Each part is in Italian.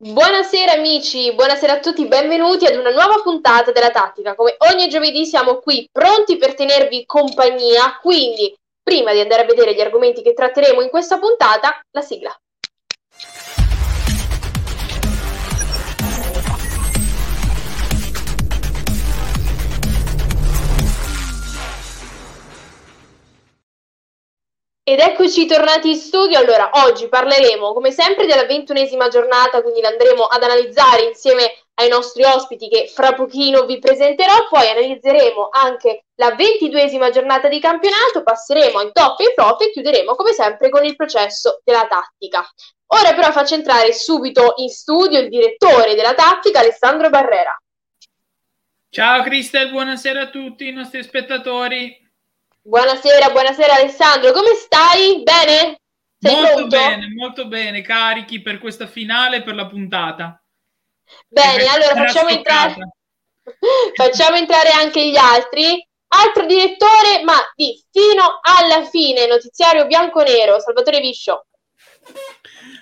Buonasera amici, buonasera a tutti, benvenuti ad una nuova puntata della Tattica. Come ogni giovedì siamo qui pronti per tenervi compagnia, quindi prima di andare a vedere gli argomenti che tratteremo in questa puntata, la sigla. Ed eccoci tornati in studio. Allora, oggi parleremo come sempre della ventunesima giornata, quindi l'andremo ad analizzare insieme ai nostri ospiti che fra pochino vi presenterò. Poi analizzeremo anche la ventiduesima giornata di campionato, passeremo ai top e ai prof e chiuderemo come sempre con il processo della tattica. Ora però faccio entrare subito in studio il direttore della tattica, Alessandro Barrera. Ciao Cristel, buonasera a tutti i nostri spettatori. Buonasera, buonasera Alessandro, come stai? Bene? Sei molto pronto? bene, molto bene, carichi per questa finale, per la puntata. Bene, allora facciamo entrare, facciamo entrare anche gli altri. Altro direttore, ma di fino alla fine, notiziario bianco-nero, Salvatore Viscio.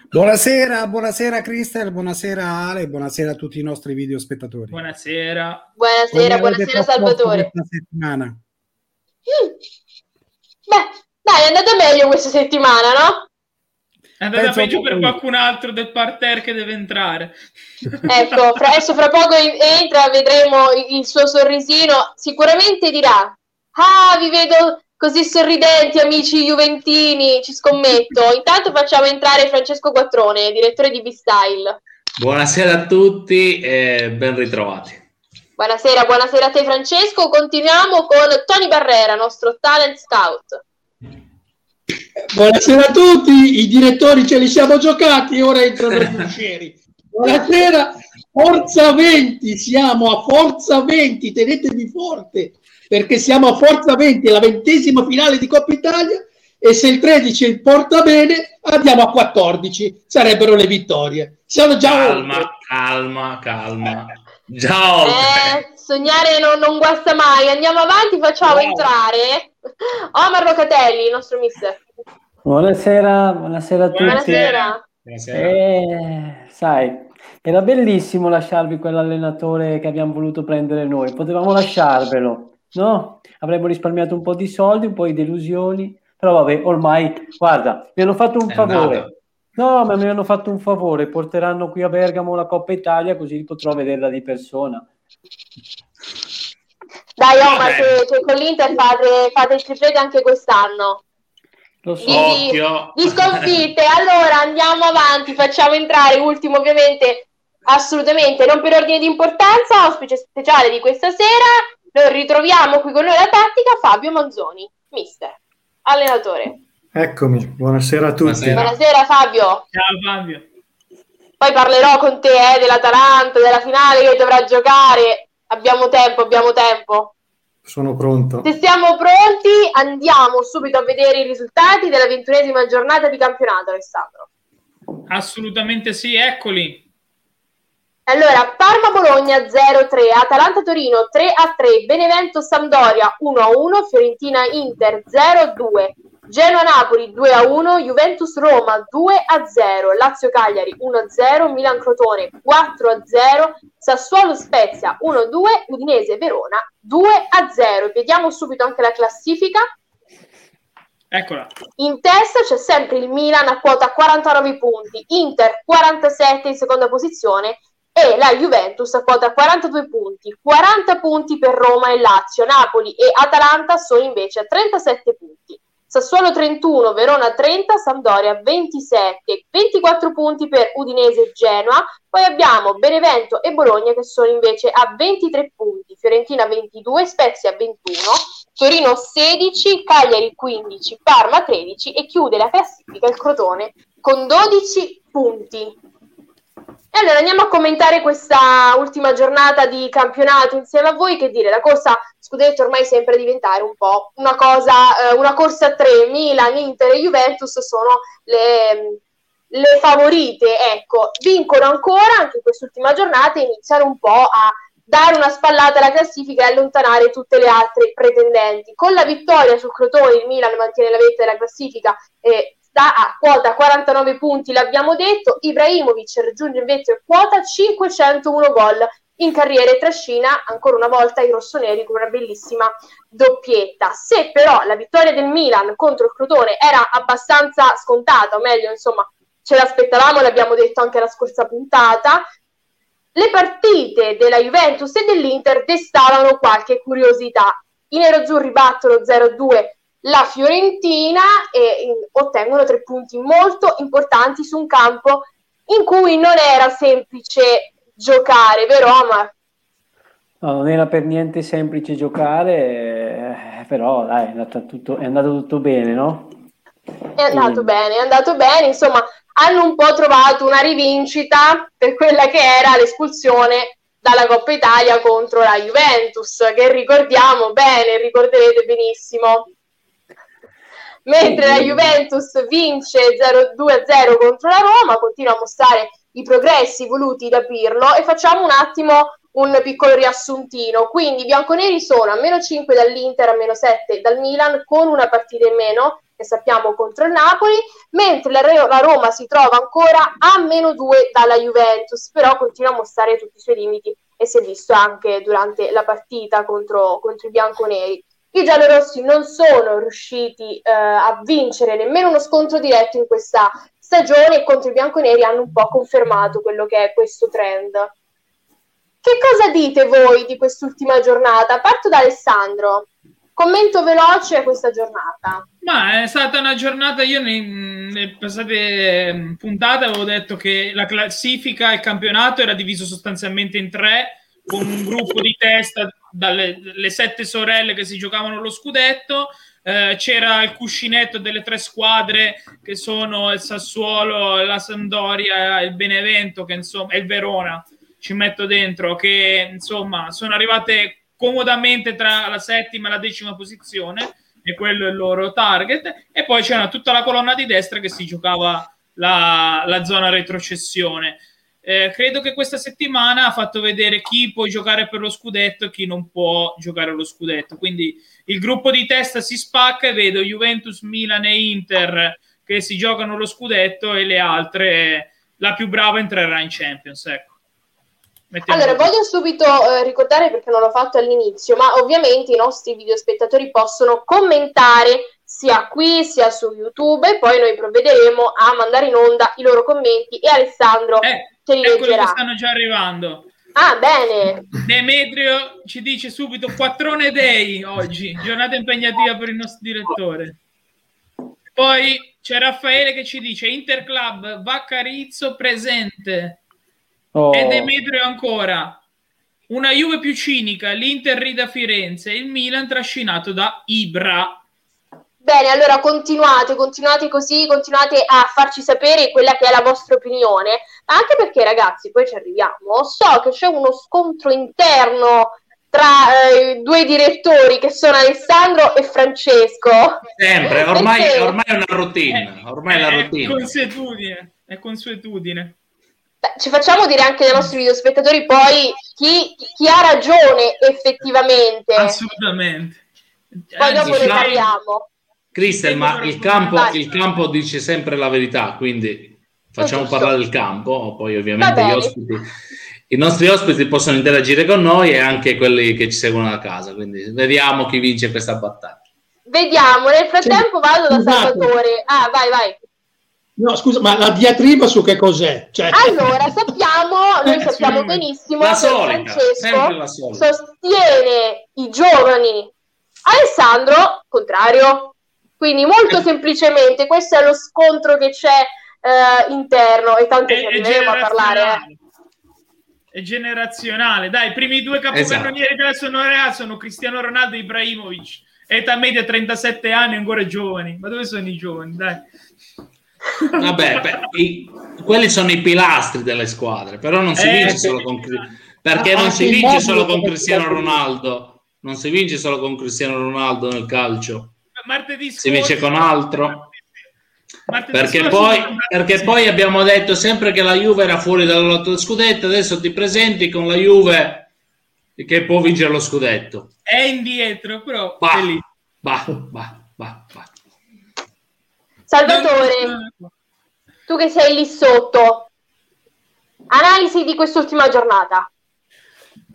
Buonasera, buonasera Cristel, buonasera Ale, buonasera a tutti i nostri video spettatori. Buonasera. Buonasera, buonasera Salvatore. Settimana. Mm. Beh, dai, è andata meglio questa settimana, no? È andata Penso peggio per qualcun altro del parterre che deve entrare. Ecco, fra, adesso fra poco entra, vedremo il suo sorrisino. Sicuramente dirà: Ah, vi vedo così sorridenti, amici juventini. Ci scommetto. Intanto facciamo entrare Francesco Quattrone, direttore di B-Style. Buonasera a tutti e ben ritrovati. Buonasera, buonasera a te Francesco. Continuiamo con Tony Barrera, nostro talent scout. Buonasera a tutti, i direttori ce li siamo giocati, ora entrano gli uscieri. Buonasera, Forza 20, siamo a Forza 20, tenetevi forte, perché siamo a Forza 20, la ventesima finale di Coppa Italia e se il 13 porta bene andiamo a 14, sarebbero le vittorie. Siamo già calma, oltre. calma, calma. Ciao. Eh, sognare non, non, guasta mai. Andiamo avanti, facciamo wow. entrare Omar Locatelli, il nostro mister. Buonasera, buonasera a tutti. Buonasera. buonasera. Eh, sai, era bellissimo lasciarvi quell'allenatore che abbiamo voluto prendere noi. Potevamo lasciarvelo, no? Avremmo risparmiato un po' di soldi, un po' di delusioni. Però vabbè, ormai, guarda, mi hanno fatto un È favore. Andato. No, ma mi hanno fatto un favore, porteranno qui a Bergamo la Coppa Italia così potrò vederla di persona. Dai Omar, che, che con l'Inter fate, fate il triplete anche quest'anno. Lo so. Di, di sconfitte. allora andiamo avanti, facciamo entrare ultimo ovviamente, assolutamente non per ordine di importanza, ospite speciale di questa sera. Noi ritroviamo qui con noi la tattica Fabio Manzoni, mister, allenatore. Eccomi, buonasera a tutti. Buonasera, buonasera Fabio. Ciao Fabio. Poi parlerò con te eh, dell'Atalanta, della finale che dovrà giocare. Abbiamo tempo, abbiamo tempo. Sono pronto. Se siamo pronti, andiamo subito a vedere i risultati della ventunesima giornata di campionato, Alessandro. Assolutamente sì, eccoli. Allora, Parma-Bologna 0-3, Atalanta-Torino 3-3, Benevento-Sampdoria 1-1, Fiorentina-Inter 0-2, Genoa-Napoli 2-1, Juventus-Roma 2-0, Lazio-Cagliari 1-0, Milan-Crotone 4-0, Sassuolo-Spezia 1-2, Udinese-Verona 2-0. Vediamo subito anche la classifica. Eccola. In testa c'è sempre il Milan a quota 49 punti, Inter 47 in seconda posizione e la Juventus a quota 42 punti, 40 punti per Roma e Lazio, Napoli e Atalanta sono invece a 37 punti. Sassuolo 31, Verona 30, Sampdoria 27, 24 punti per Udinese e Genoa, poi abbiamo Benevento e Bologna che sono invece a 23 punti, Fiorentina 22, Spezia 21, Torino 16, Cagliari 15, Parma 13 e chiude la classifica il Crotone con 12 punti. E allora andiamo a commentare questa ultima giornata di campionato insieme a voi. Che dire, la corsa scudetto ormai sembra diventare un po' una cosa, eh, una corsa a tre. Milan, Inter e Juventus sono le, le favorite. Ecco, vincono ancora anche in quest'ultima giornata e iniziano un po' a dare una spallata alla classifica e allontanare tutte le altre pretendenti. Con la vittoria sul Crotone il Milan mantiene la vetta della classifica e sta a quota 49 punti, l'abbiamo detto, Ibrahimovic raggiunge invece quota 501 gol in carriera e trascina ancora una volta i rossoneri con una bellissima doppietta. Se però la vittoria del Milan contro il Crotone era abbastanza scontata, o meglio, insomma, ce l'aspettavamo, l'abbiamo detto anche la scorsa puntata, le partite della Juventus e dell'Inter destavano qualche curiosità. I nerazzurri battono 0-2 la Fiorentina e ottengono tre punti molto importanti su un campo in cui non era semplice giocare, vero Omar? No, non era per niente semplice giocare, eh, però dai, è andato, tutto, è andato tutto bene, no? È andato e... bene, è andato bene, insomma, hanno un po' trovato una rivincita per quella che era l'espulsione dalla Coppa Italia contro la Juventus, che ricordiamo bene, ricorderete benissimo. Mentre la Juventus vince 0-2-0 contro la Roma, continua a mostrare i progressi voluti da Pirlo e facciamo un attimo un piccolo riassuntino. Quindi i bianconeri sono a meno 5 dall'Inter, a meno 7 dal Milan, con una partita in meno, che sappiamo contro il Napoli, mentre la, la Roma si trova ancora a meno 2 dalla Juventus, però continua a mostrare tutti i suoi limiti e si è visto anche durante la partita contro, contro i bianconeri. I giallorossi non sono riusciti eh, a vincere nemmeno uno scontro diretto in questa stagione contro i bianconeri hanno un po' confermato quello che è questo trend. Che cosa dite voi di quest'ultima giornata? Parto da Alessandro. Commento veloce questa giornata. Ma è stata una giornata, io nelle passate mm, puntate avevo detto che la classifica, il campionato era diviso sostanzialmente in tre, con un gruppo di testa dalle sette sorelle che si giocavano lo scudetto eh, c'era il cuscinetto delle tre squadre che sono il Sassuolo, la Sampdoria, il Benevento, che insomma, e il Verona, ci metto dentro, che insomma sono arrivate comodamente tra la settima e la decima posizione, e quello è il loro target, e poi c'era tutta la colonna di destra che si giocava la, la zona retrocessione. Eh, credo che questa settimana ha fatto vedere chi può giocare per lo scudetto e chi non può giocare lo scudetto. Quindi il gruppo di testa si spacca e vedo Juventus, Milan e Inter che si giocano lo scudetto e le altre, la più brava entrerà in Champions. Ecco. Mettiamo allora, voglio subito eh, ricordare perché non l'ho fatto all'inizio, ma ovviamente i nostri videospettatori possono commentare sia qui sia su YouTube e poi noi provvederemo a mandare in onda i loro commenti e Alessandro eh, ce li leggerà. che stanno già arrivando. Ah, bene. Demetrio ci dice subito quattrone day oggi, giornata impegnativa per il nostro direttore. Poi c'è Raffaele che ci dice Interclub Vaccarizzo presente. Oh. E Demetrio ancora. Una Juve più cinica, l'Inter rida Firenze, il Milan trascinato da Ibra. Bene, allora continuate, continuate così, continuate a farci sapere quella che è la vostra opinione, anche perché ragazzi, poi ci arriviamo, so che c'è uno scontro interno tra eh, due direttori che sono Alessandro e Francesco. Sempre, ormai, perché... ormai è una routine, ormai è, la routine. È consuetudine, è consuetudine. Beh, ci facciamo dire anche ai nostri videospettatori poi chi, chi ha ragione effettivamente. Assolutamente. Poi dopo ne parliamo. Cristel, ma il campo, il campo, dice sempre la verità, quindi facciamo parlare del campo, poi ovviamente gli ospiti, i nostri ospiti possono interagire con noi e anche quelli che ci seguono da casa, quindi vediamo chi vince questa battaglia. Vediamo, nel frattempo vado da Salvatore. Ah, vai, vai. No, scusa, ma la diatriba su che cos'è? Cioè... Allora, sappiamo, noi sappiamo benissimo la che solita, Francesco sostiene i giovani. Alessandro, contrario, quindi molto semplicemente questo è lo scontro che c'è eh, interno e tanto ci arriveremo a parlare. Eh. È generazionale, dai, i primi due capocannonieri esatto. della Sonorea sono Cristiano Ronaldo e Ibrahimovic. Età media 37 anni, ancora giovani. Ma dove sono i giovani? Dai. Vabbè, beh, i, quelli sono i pilastri delle squadre, però non si eh, vince solo con perché non si vince solo con Cristiano Ronaldo. Non si vince solo con Cristiano Ronaldo nel calcio martedì scorso, si vince con altro. Perché poi, perché poi, abbiamo detto sempre che la Juve era fuori dalla lotta del scudetto, adesso ti presenti con la Juve che può vincere lo scudetto. È indietro, però bah, è lì. Bah, bah, bah, bah. Salvatore, tu che sei lì sotto, analisi di quest'ultima giornata.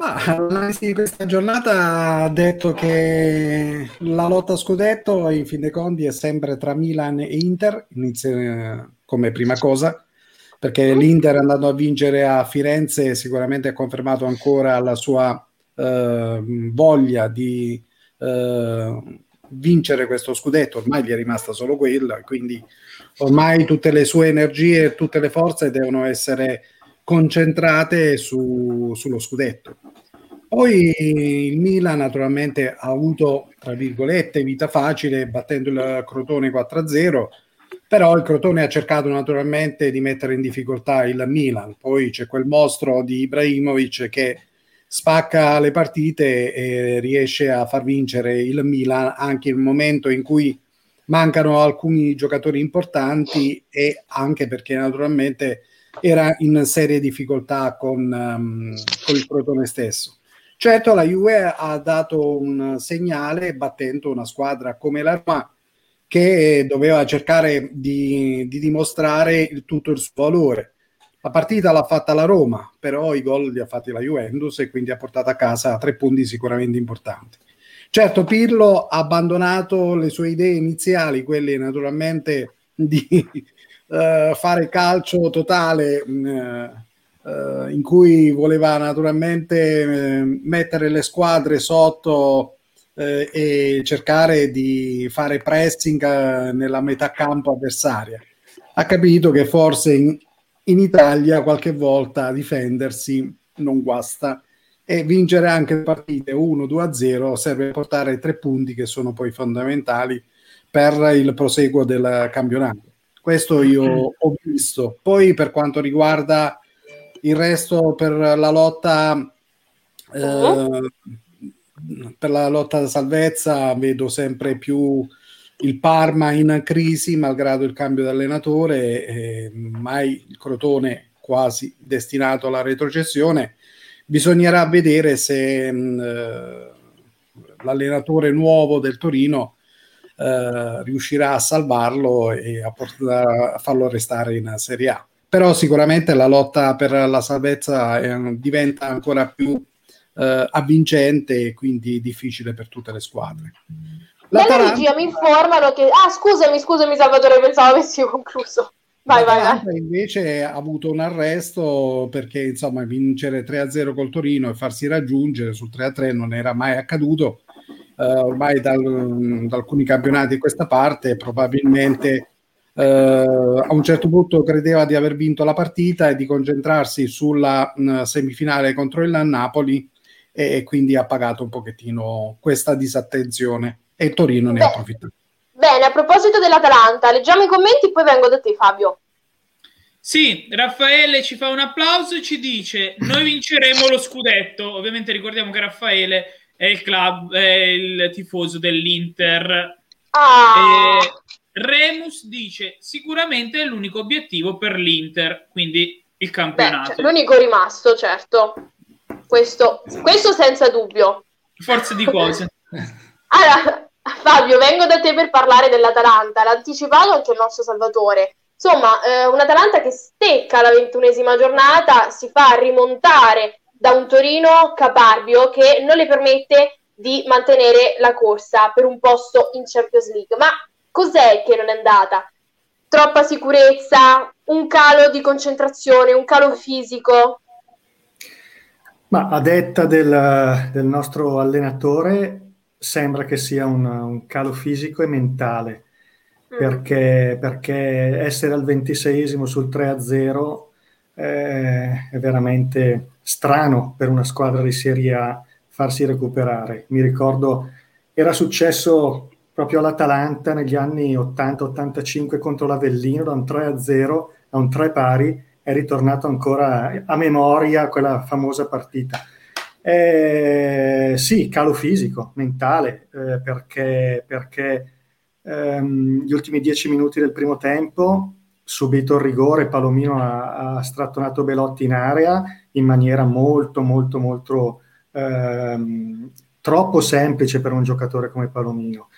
L'analisi di questa giornata ha detto che la lotta a scudetto in fin dei conti è sempre tra Milan e Inter, inizia eh, come prima cosa, perché l'Inter andando a vincere a Firenze sicuramente ha confermato ancora la sua eh, voglia di eh, vincere questo scudetto, ormai gli è rimasta solo quella, quindi ormai tutte le sue energie e tutte le forze devono essere concentrate su, sullo scudetto. Poi il Milan naturalmente ha avuto, tra virgolette, vita facile battendo il Crotone 4-0, però il Crotone ha cercato naturalmente di mettere in difficoltà il Milan. Poi c'è quel mostro di Ibrahimovic che spacca le partite e riesce a far vincere il Milan anche nel momento in cui mancano alcuni giocatori importanti e anche perché naturalmente era in serie difficoltà con, um, con il Crotone stesso. Certo, la Juve ha dato un segnale battendo una squadra come la Roma che doveva cercare di, di dimostrare il, tutto il suo valore. La partita l'ha fatta la Roma, però i gol li ha fatti la Juventus e quindi ha portato a casa tre punti sicuramente importanti. Certo, Pirlo ha abbandonato le sue idee iniziali, quelle naturalmente di uh, fare calcio totale, uh, uh, in cui voleva naturalmente mettere le squadre sotto e cercare di fare pressing nella metà campo avversaria. Ha capito che forse in, in Italia qualche volta difendersi non guasta e vincere anche partite 1-2-0 serve a portare tre punti che sono poi fondamentali per il proseguo del campionato. Questo io ho visto. Poi per quanto riguarda il resto per la lotta eh, per la lotta alla salvezza vedo sempre più il Parma in crisi malgrado il cambio di allenatore, eh, mai il Crotone quasi destinato alla retrocessione. Bisognerà vedere se mh, eh, l'allenatore nuovo del Torino eh, riuscirà a salvarlo e a, portare, a, farlo restare in Serie A. Però sicuramente la lotta per la salvezza eh, diventa ancora più eh, avvincente e quindi difficile per tutte le squadre. Dalla regia mi informano che... Ah, scusami, scusami Salvatore, pensavo avessi concluso. Vai, vai, vai. Invece ha avuto un arresto perché insomma vincere 3-0 col Torino e farsi raggiungere sul 3-3 non era mai accaduto. Uh, ormai dal, da alcuni campionati di questa parte probabilmente uh, a un certo punto credeva di aver vinto la partita e di concentrarsi sulla uh, semifinale contro il Napoli e, e quindi ha pagato un pochettino questa disattenzione e Torino ne Beh, ha approfittato. Bene, a proposito dell'Atalanta, leggiamo i commenti, poi vengo da te Fabio. Sì, Raffaele ci fa un applauso e ci dice: Noi vinceremo lo scudetto. Ovviamente ricordiamo che Raffaele è il club, è il tifoso dell'Inter. Ah. E Remus dice: Sicuramente è l'unico obiettivo per l'Inter, quindi il campionato. Beh, cioè, l'unico rimasto, certo. Questo, questo senza dubbio. Forza di cose. allora, Fabio, vengo da te per parlare dell'Atalanta. L'ha anticipato anche il nostro Salvatore. Insomma, eh, un'Atalanta che stecca la ventunesima giornata, si fa rimontare da un Torino caparbio che non le permette di mantenere la corsa per un posto in Champions League. Ma cos'è che non è andata? Troppa sicurezza, un calo di concentrazione, un calo fisico? Ma a detta del, del nostro allenatore, sembra che sia un, un calo fisico e mentale, mm. perché, perché, essere al ventiseiesimo sul 3-0 eh, è veramente strano per una squadra di Serie A farsi recuperare. Mi ricordo, era successo proprio all'Atalanta negli anni 80-85 contro l'Avellino, da un 3-0 a un 3 pari, è ritornato ancora a memoria quella famosa partita. Eh, sì, calo fisico, mentale, eh, perché, perché ehm, gli ultimi dieci minuti del primo tempo, subito il rigore, Palomino ha, ha strattonato Belotti in area in maniera molto, molto, molto ehm, troppo semplice per un giocatore come Palomino.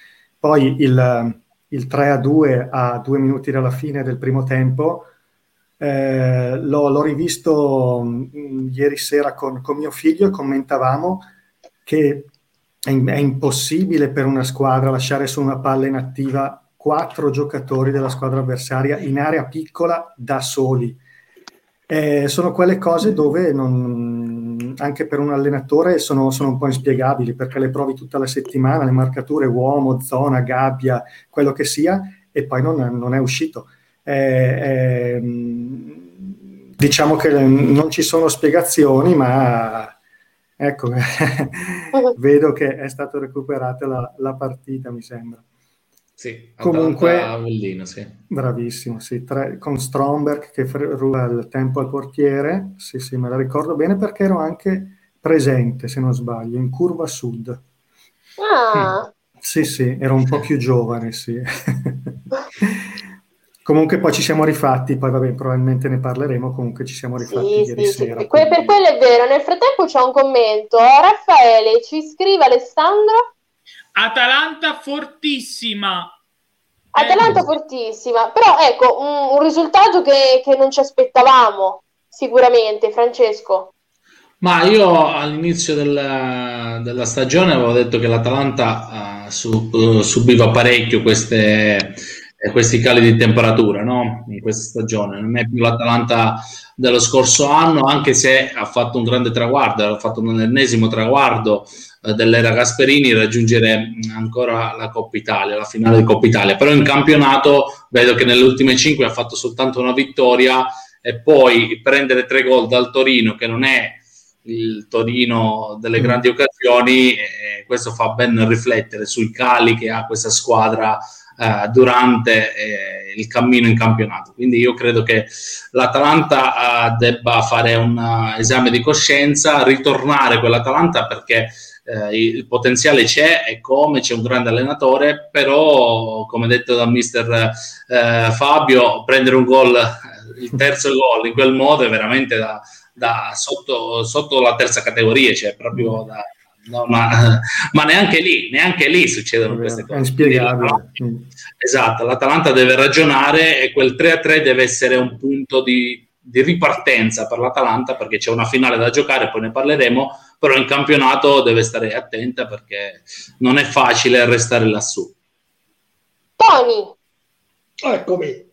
Poi il, il 3 a 2 a due minuti dalla fine del primo tempo. Eh, l'ho, l'ho, rivisto mh, mm, ieri sera con, con, mio figlio e commentavamo che è, è, impossibile per una squadra lasciare su una palla inattiva quattro giocatori della squadra avversaria in area piccola da soli. Eh, sono quelle cose dove non, anche per un allenatore sono, sono, un po' inspiegabili perché le provi tutta la settimana, le marcature uomo, zona, gabbia, quello che sia, e poi non, non è uscito. Eh, eh, diciamo che non ci sono spiegazioni, ma ecco, vedo che è stata recuperata la, la partita, mi sembra. Sì, comunque Avellino, sì. bravissimo, sì, tre, con Stromberg che ruba il tempo al portiere, sì, sì, me la ricordo bene perché ero anche presente, se non sbaglio, in curva sud. Ah. Sì, sì, ero un po' più giovane, sì. comunque poi ci siamo rifatti, poi vabbè, probabilmente ne parleremo, comunque ci siamo rifatti sì, ieri sì, sera. Sì. Per quello è vero, nel frattempo c'è un commento, Raffaele ci scrive Alessandro Atalanta fortissima. Atalanta eh. fortissima, però ecco un, un risultato che, che, non ci aspettavamo sicuramente, Francesco. Ma io all'inizio della, della stagione avevo detto che l'Atalanta uh, su, uh, subiva parecchio queste, eh, questi cali di temperatura no? in questa stagione. Non è più l'Atalanta dello scorso anno, anche se ha fatto un grande traguardo, ha fatto un ennesimo traguardo eh, dell'era Gasperini raggiungere ancora la Coppa Italia, la finale di Coppa Italia. Però in campionato vedo che nelle ultime cinque ha fatto soltanto una vittoria e poi prendere tre gol dal Torino, che non è il Torino delle mm. grandi occasioni, eh, questo fa ben riflettere sui cali che ha questa squadra eh, durante eh, il cammino in campionato. Quindi io credo che l'Atalanta eh, debba fare un uh, esame di coscienza, ritornare quell'Atalanta perché eh, il potenziale c'è e come c'è un grande allenatore, però come detto da mister eh, Fabio, prendere un gol, il terzo gol in quel modo è veramente da, da sotto, sotto, la terza categoria, cioè proprio da, No, ma, ma, neanche lì, neanche lì succedono queste cose. È inspiegabile. Esatto, l'Atalanta deve ragionare e quel 3-3 deve essere un punto di, di ripartenza per l'Atalanta perché c'è una finale da giocare, poi ne parleremo, però in campionato deve stare attenta perché non è facile restare lassù. Tony. Eccomi.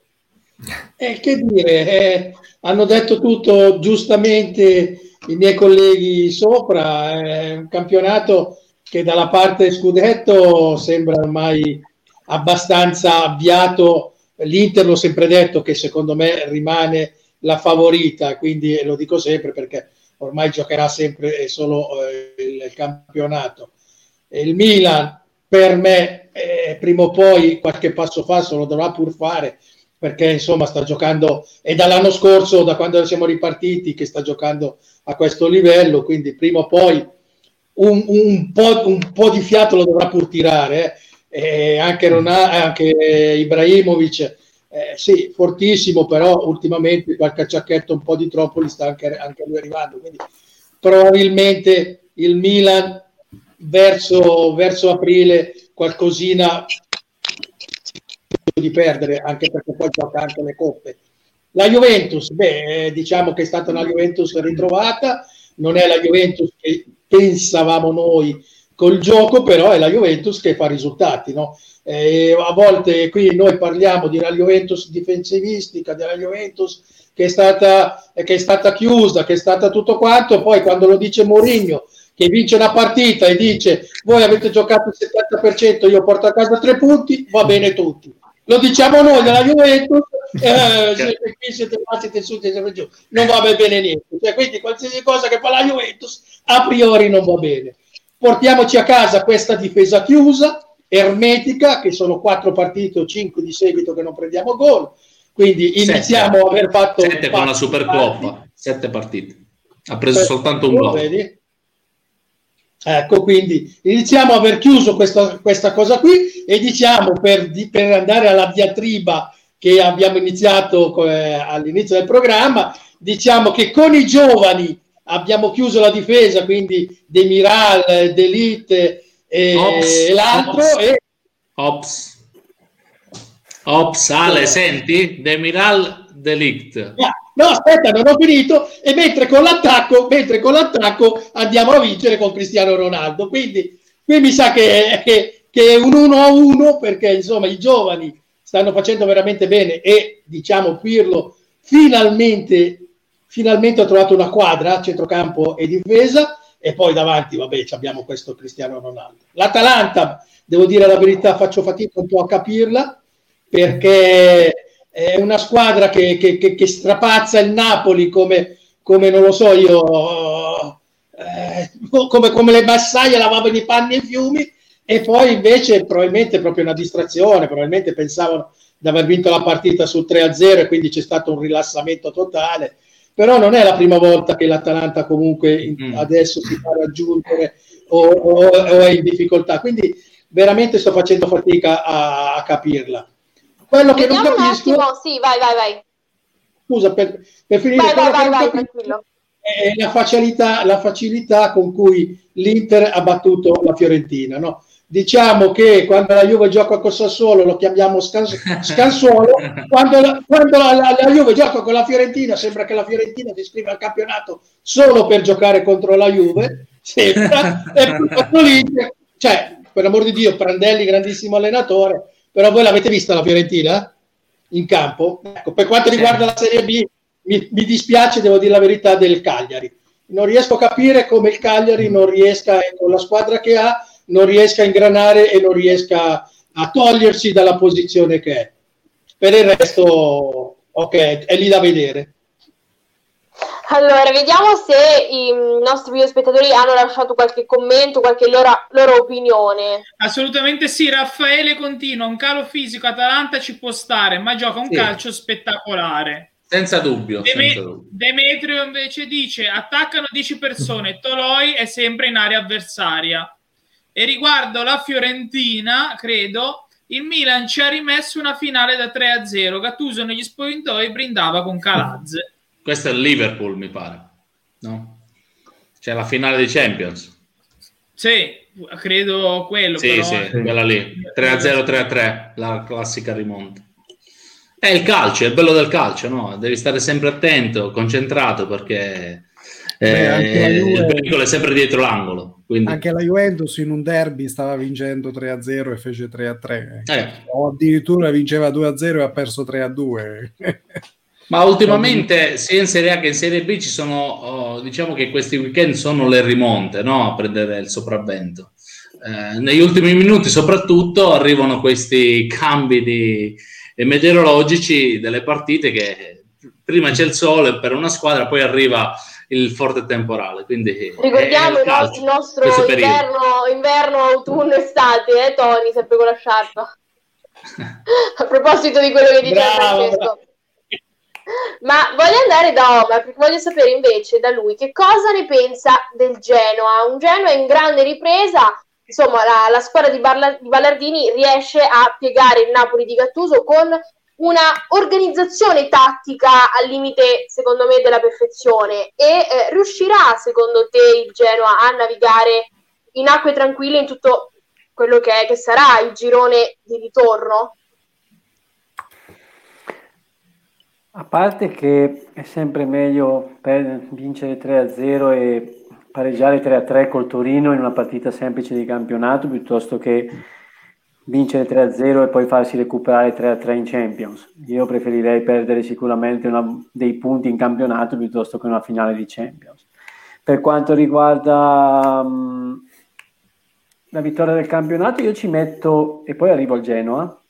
Eh, che dire, eh, hanno detto tutto giustamente i miei colleghi sopra, è un campionato che dalla parte scudetto sembra ormai abbastanza avviato. L'Inter l'ho sempre detto che secondo me rimane la favorita, quindi lo dico sempre perché ormai giocherà sempre solo eh, il, campionato. Il Milan per me eh, prima o poi qualche passo falso lo dovrà pur fare perché insomma sta giocando è dall'anno scorso da quando siamo ripartiti che sta giocando a questo livello quindi prima o poi un, un, po', un po', di fiato lo dovrà pur tirare eh. anche, Ronald, anche Ibrahimovic eh, sì, fortissimo, però ultimamente qualche acciacchetto un po' di troppo gli sta anche, anche lui arrivando. Quindi probabilmente il Milan verso, verso aprile qualcosina di perdere, anche perché poi gioca anche le coppe. La Juventus, beh, eh, diciamo che è stata una Juventus ritrovata, non è la Juventus che pensavamo noi col gioco, però è la Juventus che fa risultati, no? Eh, a volte qui noi parliamo di una Juventus difensivistica, della Juventus che è, stata, che è stata chiusa, che è stata tutto quanto, poi quando lo dice Mourinho che vince una partita e dice voi avete giocato il 70%, io porto a casa tre punti, va bene tutti. Lo diciamo noi della Juventus, eh, qui siete siete su, siete giù, non va bene niente. Cioè, quindi qualsiasi cosa che fa la Juventus a priori non va bene. Portiamoci a casa questa difesa chiusa, ermetica, che sono quattro partite o cinque di seguito che non prendiamo gol. Quindi iniziamo sette. a aver fatto... Sette con la Supercoppa, sette partite. Ha preso per soltanto un gol. Vedi? Ecco, quindi iniziamo a aver chiuso questa, questa cosa qui e diciamo per, per, andare alla diatriba che abbiamo iniziato eh, all'inizio del programma, diciamo che con i giovani abbiamo chiuso la difesa, quindi Demiral, Delite, e Ops, l'altro Ops. e Ops. Ops, Ale, senti? Demiral Delict. No, aspetta, non ho finito. E mentre con l'attacco, mentre con l'attacco andiamo a vincere con Cristiano Ronaldo. Quindi qui mi sa che, che, che è un 1 a 1 perché insomma i giovani stanno facendo veramente bene e diciamo Pirlo finalmente, finalmente ha trovato una quadra, centrocampo e difesa e poi davanti, vabbè, abbiamo questo Cristiano Ronaldo. L'Atalanta, devo dire la verità, faccio fatica un po' a capirla perché è una squadra che, che, che, che strapazza il Napoli come, come, non lo so io, eh, come, come le massaie lavavano i panni e i fiumi e poi invece probabilmente proprio una distrazione, probabilmente pensavano di aver vinto la partita sul 3-0 e quindi c'è stato un rilassamento totale, però non è la prima volta che l'Atalanta comunque mm. adesso si fa raggiungere o, o, o, è in difficoltà, quindi veramente sto facendo fatica a, a capirla. Quello che Vediamo non capisco... Un attimo, sì, vai, vai, vai. Scusa, per, per finire... Vai, vai, vai, vai, tranquillo. È la facilità, la facilità con cui l'Inter ha battuto la Fiorentina, no? Diciamo che quando la Juve gioca con Sassuolo lo chiamiamo scans- scansuolo, quando, la, quando la, la, la, Juve gioca con la Fiorentina sembra che la Fiorentina si iscriva al campionato solo per giocare contro la Juve, sembra, e cioè, per amor di Dio, Prandelli grandissimo allenatore, però voi l'avete vista la Fiorentina? In campo? Ecco, per quanto riguarda la Serie B, mi, mi dispiace, devo dire la verità, del Cagliari. Non riesco a capire come il Cagliari non riesca, con la squadra che ha, non riesca a ingranare e non riesca a togliersi dalla posizione che è. Per il resto, ok, è lì da vedere. Allora, vediamo se i nostri video spettatori hanno lasciato qualche commento, qualche loro, loro, opinione. Assolutamente sì, Raffaele continua, un calo fisico Atalanta ci può stare, ma gioca un sì. calcio spettacolare. Senza dubbio, Deme- senza dubbio. Demetrio invece dice, attaccano 10 persone, Toloi è sempre in area avversaria. E riguardo la Fiorentina, credo, il Milan ci ha rimesso una finale da 3 a 0. Gattuso negli spogliatoi brindava con Calazze. Questo è il Liverpool, mi pare. No? C'è la finale dei Champions. Sì, credo quello. Sì, però... sì, quella lì. 3 a 0, 3 a 3, la classica rimonta. È il calcio, è il bello del calcio, no? Devi stare sempre attento, concentrato perché eh, Juve... il pericolo è sempre dietro l'angolo. Quindi... Anche la Juventus in un derby stava vincendo 3-0 e fece 3-3. Eh. O addirittura vinceva 2-0 e ha perso 3-2. Ma ultimamente sia in Serie A che in Serie B ci sono, oh, diciamo che questi weekend sono le rimonte no? a prendere il sopravvento. Eh, negli ultimi minuti soprattutto arrivano questi cambi di, meteorologici delle partite che prima c'è il sole per una squadra, poi arriva il forte temporale. Quindi Ricordiamo il, calcio, il nostro inverno, inverno, autunno, estate, eh, Tony, sempre con la sciarpa. a proposito di quello che diceva Francesco. Ma voglio andare da Omar perché voglio sapere invece da lui che cosa ne pensa del Genoa. Un Genoa in grande ripresa, insomma, la, la squadra di, Barla, di Ballardini riesce a piegare il Napoli di Gattuso con una organizzazione tattica al limite, secondo me, della perfezione e eh, riuscirà, secondo te, il Genoa a navigare in acque tranquille in tutto quello che, è, che sarà il girone di ritorno? A parte che è sempre meglio vincere 3-0 e pareggiare 3-3 col Torino in una partita semplice di campionato piuttosto che vincere 3-0 e poi farsi recuperare 3-3 in Champions. Io preferirei perdere sicuramente una, dei punti in campionato piuttosto che una finale di Champions. Per quanto riguarda um, la vittoria del campionato, io ci metto, e poi arrivo al Genoa,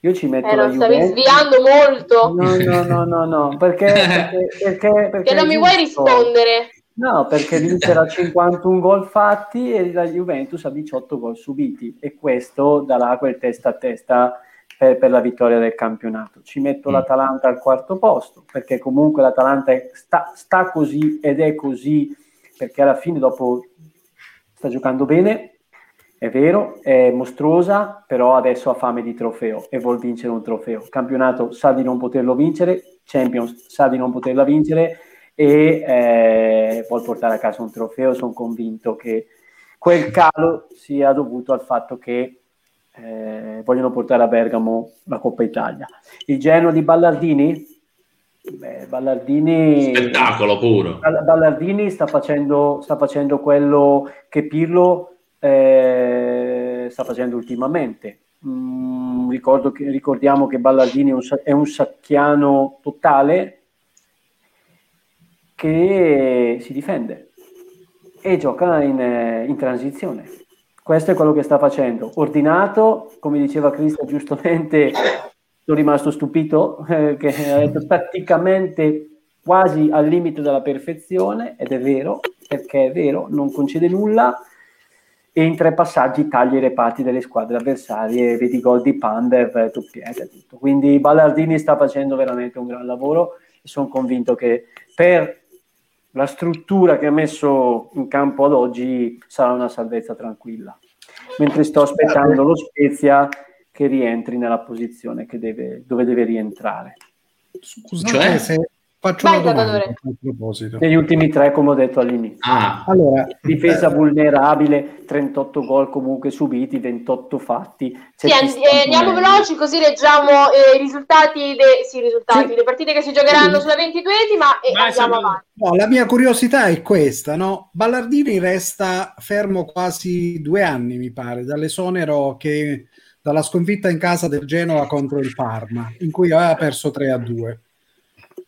io ci metto eh, la stavi sviando molto. No, no, no, no, no, perché, perché, perché, perché non mi vuoi rispondere. No, perché l'Inter ha 51 gol fatti e la Juventus ha 18 gol subiti e questo darà quel testa a testa per, per la vittoria del campionato. Ci metto mm. l'Atalanta al quarto posto perché comunque l'Atalanta sta, sta così ed è così perché alla fine dopo sta giocando bene, è vero, è mostruosa, però adesso ha fame di trofeo e vuol vincere un trofeo. campionato sa di non poterlo vincere, Champions sa di non poterla vincere e eh, vuol portare a casa un trofeo. Sono convinto che quel calo sia dovuto al fatto che eh, vogliono portare a Bergamo la Coppa Italia. Il Genoa di Ballardini? Beh, Ballardini spettacolo puro. Ballardini sta facendo, sta facendo quello che Pirlo eh, sta facendo ultimamente. Mm, che, ricordiamo che Ballardini è un, è un sacchiano totale che si difende e gioca in, in transizione. Questo è quello che sta facendo. Ordinato, come diceva Cristo giustamente, sono rimasto stupito, eh, che ha detto praticamente quasi al limite della perfezione, ed è vero, perché è vero, non concede nulla, e in tre passaggi taglia i reparti delle squadre avversarie, vedi gol di Pandev, doppietta, tutto. Quindi Ballardini sta facendo veramente un gran lavoro e sono convinto che per la struttura che ha messo in campo ad oggi sarà una salvezza tranquilla. Mentre sto aspettando lo Spezia che rientri nella posizione deve, dove deve rientrare. Scusate cioè? se faccio Vai, una domanda a proposito. Negli ultimi tre, come ho detto all'inizio. Ah. Allora, Difesa eh, vulnerabile, 38 gol comunque subiti, 28 fatti. Sì, eh, andiamo veloci così leggiamo eh, i risultati, de- sì, risultati sì. le partite che si giocheranno sì. sulla 22esima e Vai, andiamo avanti. No, la mia curiosità è questa, no? Ballardini resta fermo quasi due anni, mi pare, dall'esonero che dalla sconfitta in casa del Genoa contro il Parma, in cui aveva perso 3 a 2.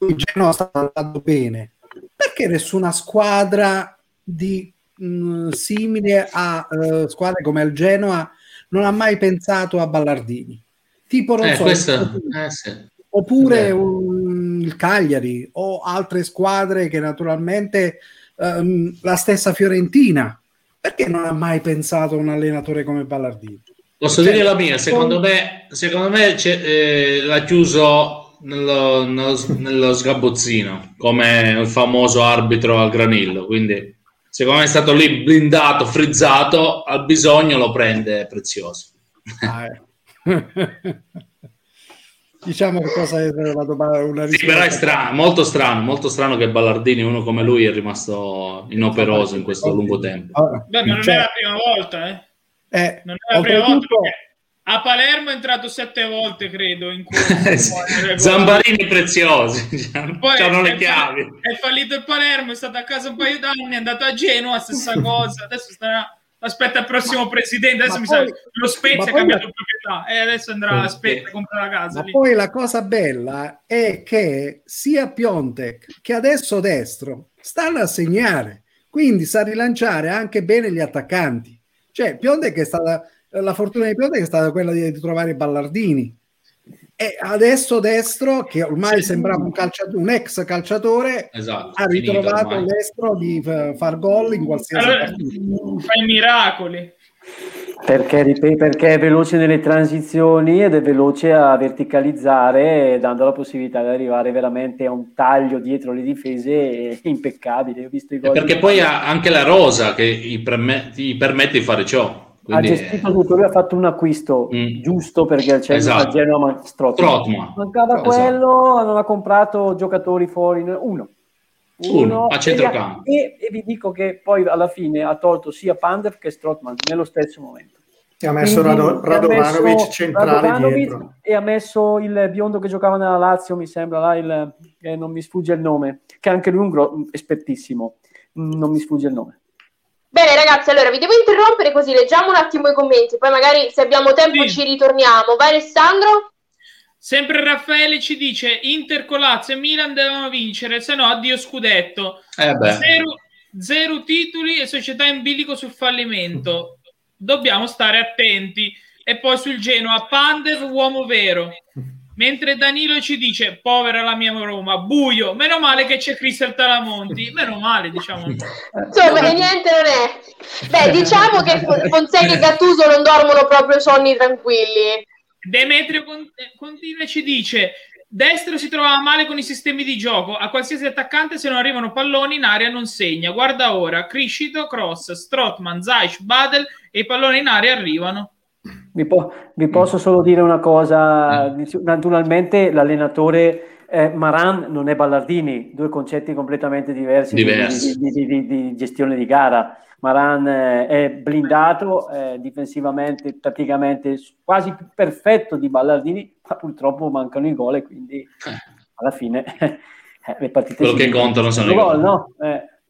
Il Genoa sta andando bene. Perché nessuna squadra di, mh, mm, simile a uh, squadre come il Genoa non ha mai pensato a Ballardini? Tipo, non eh, so, questo, eh, sì. oppure un, il Cagliari o altre squadre che naturalmente um, la stessa Fiorentina. Perché non ha mai pensato a un allenatore come Ballardini? Posso cioè, dire la mia? Secondo me, secondo me eh, l'ha chiuso nello, nello, nello, sgabozzino come il famoso arbitro al granillo. Quindi, secondo me è stato lì blindato, frizzato. Al bisogno lo prende prezioso. Ah, eh. diciamo che cosa è la domanda una risposta. Sì, però è strano, molto strano, molto strano che Ballardini, uno come lui, è rimasto inoperoso in questo lungo tempo. Beh, ma non cioè, è la prima volta, eh? Eh, non è la prima volta a Palermo è entrato sette volte, credo. In Zambarini preziosi, poi hanno le chiavi. È fallito il Palermo, è stato a casa un paio d'anni, è andato a Genova, stessa cosa. Adesso starà aspetta il prossimo presidente. Adesso ma mi poi, sa lo Spezia ha cambiato la... proprietà e adesso andrà a Spezia a comprare la casa. Ma lì. poi la cosa bella è che sia Piontek che adesso Destro stanno a segnare, quindi sa rilanciare anche bene gli attaccanti. Cioè, Piontek è stata la fortuna di Piontek è stata quella di, di trovare Ballardini. E adesso destro, che ormai sì. sembrava un, calciatore, un, ex calciatore, esatto, ha ritrovato destro di far gol in qualsiasi allora, partita. Fai miracoli. Perché, perché, è veloce nelle transizioni ed è veloce a verticalizzare, dando la possibilità di arrivare veramente a un taglio dietro le difese impeccabile. Ho visto i gol perché poi ha anche la rosa che gli, permette, gli permette di fare ciò. Quindi... Ha gestito tutto, lui ha fatto un acquisto mm. giusto perché c'è esatto. Genoa Strotman. Mancava esatto. quello, non ha comprato giocatori fuori, uno. Uno, uno a centrocampo. E, e, vi dico che poi alla fine ha tolto sia Pandev che Strotman nello stesso momento. E ha messo Rado, Radovanovic centrale Radovanovic e ha messo il biondo che giocava nella Lazio, mi sembra, là il, eh, non mi sfugge il nome, che anche lui è un gro- espertissimo, non mi sfugge il nome. Bene ragazzi, allora vi devo interrompere così leggiamo un attimo i commenti, poi magari se abbiamo tempo sì. ci ritorniamo. Vai Alessandro? Sempre Raffaele ci dice Inter con Lazio e Milan devono vincere, se no addio scudetto. Eh zero, zero, titoli e società in bilico sul fallimento. Dobbiamo stare attenti. E poi sul Genoa, Pandev, uomo vero. Mentre Danilo ci dice, povera la mia Roma, buio, meno male che c'è Cristian Talamonti, meno male diciamo. Insomma, che niente non è. Beh, diciamo che Fonseca e Gattuso non dormono proprio sonni tranquilli. Demetrio continua e ci dice, Destro si trovava male con i sistemi di gioco, a qualsiasi attaccante se non arrivano palloni in aria non segna. Guarda ora, Criscito, Cross, Strotman, Zaysh, Badel e i palloni in aria arrivano. Vi, po- vi, posso solo dire una cosa, naturalmente l'allenatore eh, Maran non è Ballardini, due concetti completamente diversi, diversi. Di, di, di, di, gestione di gara. Maran eh, è blindato eh, difensivamente, praticamente quasi perfetto di Ballardini, ma purtroppo mancano i gol e quindi alla fine eh, le partite... Quello che contano sono i gol. No?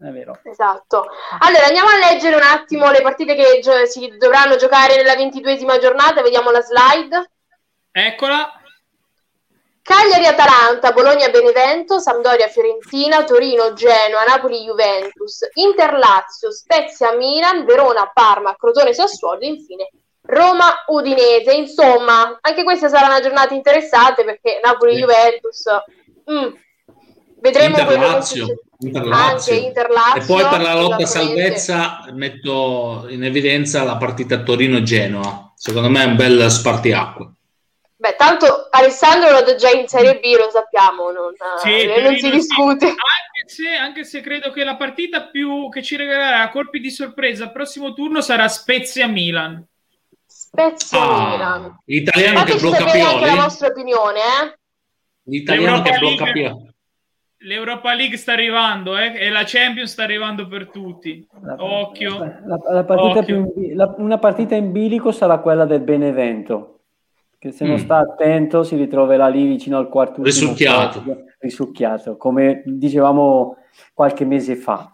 È vero. Esatto. Allora andiamo a leggere un attimo le partite che gio- si dovranno giocare nella ventiduesima giornata, vediamo la slide. Eccola. Cagliari-Atalanta, Bologna-Benevento, Sampdoria-Fiorentina, Torino-Genoa, Napoli-Juventus, Inter-Lazio, Spezia-Milan, Verona-Parma, Crotone-Sassuolo e infine Roma-Udinese. Insomma, anche questa sarà una giornata interessante perché Napoli-Juventus... Mm, vedremo Inter-Lazio. Inter-Lazio. Anche Inter-Lazio. E poi per la lotta salvezza metto in evidenza la partita Torino-Genoa. Secondo me è un bel spartiacque. Beh, tanto Alessandro lo già in Serie B, lo sappiamo, non, sì, eh, non si discute. Anche se, anche se, credo che la partita più che ci regalerà colpi di sorpresa al prossimo turno sarà Spezia-Milan. Spezia-Milan. Ah, l'italiano che blocca Pioli. anche la vostra opinione, eh? L'italiano che blocca Pioli. L'Europa League sta arrivando eh? e la Champions sta arrivando per tutti. Occhio. La, la partita Occhio. Più, la, una partita in bilico sarà quella del Benevento che se non mm. sta attento si ritroverà lì vicino al quarto risucchiato. risucchiato, come dicevamo qualche mese fa.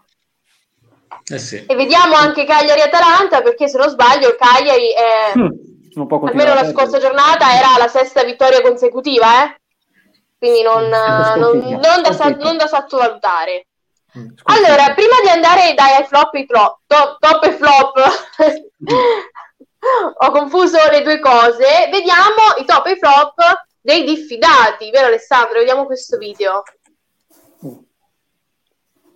Eh sì. E vediamo anche Cagliari-Atalanta perché se non sbaglio il Cagliari è... Mm, almeno la scorsa giornata era la sesta vittoria consecutiva, eh? Quindi non, mm, non, non, da, non da sottovalutare. Mm, allora, prima di andare dai flop e flop, top, top e flop, ho confuso le due cose. Vediamo i top e flop dei diffidati, vero Alessandro? Vediamo questo video.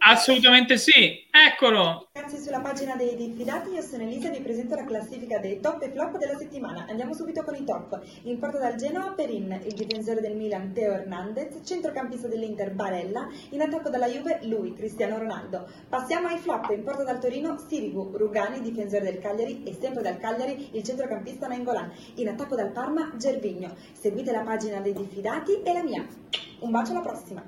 Assolutamente sì, eccolo. Ragazzi, sulla pagina dei diffidati io sono Elisa e vi presento la classifica dei top e flop della settimana. Andiamo subito con i top. In porta dal Genoa Perin, il difensore del Milan Teo Hernandez, centrocampista dell'Inter Barella, in attacco dalla Juve lui, Cristiano Ronaldo. Passiamo ai flop. In porta dal Torino Sirigu, Rugani, difensore del Cagliari e sempre dal Cagliari il centrocampista Nangolan. In attacco dal Parma Gervigno. Seguite la pagina dei diffidati e la mia. Un bacio alla prossima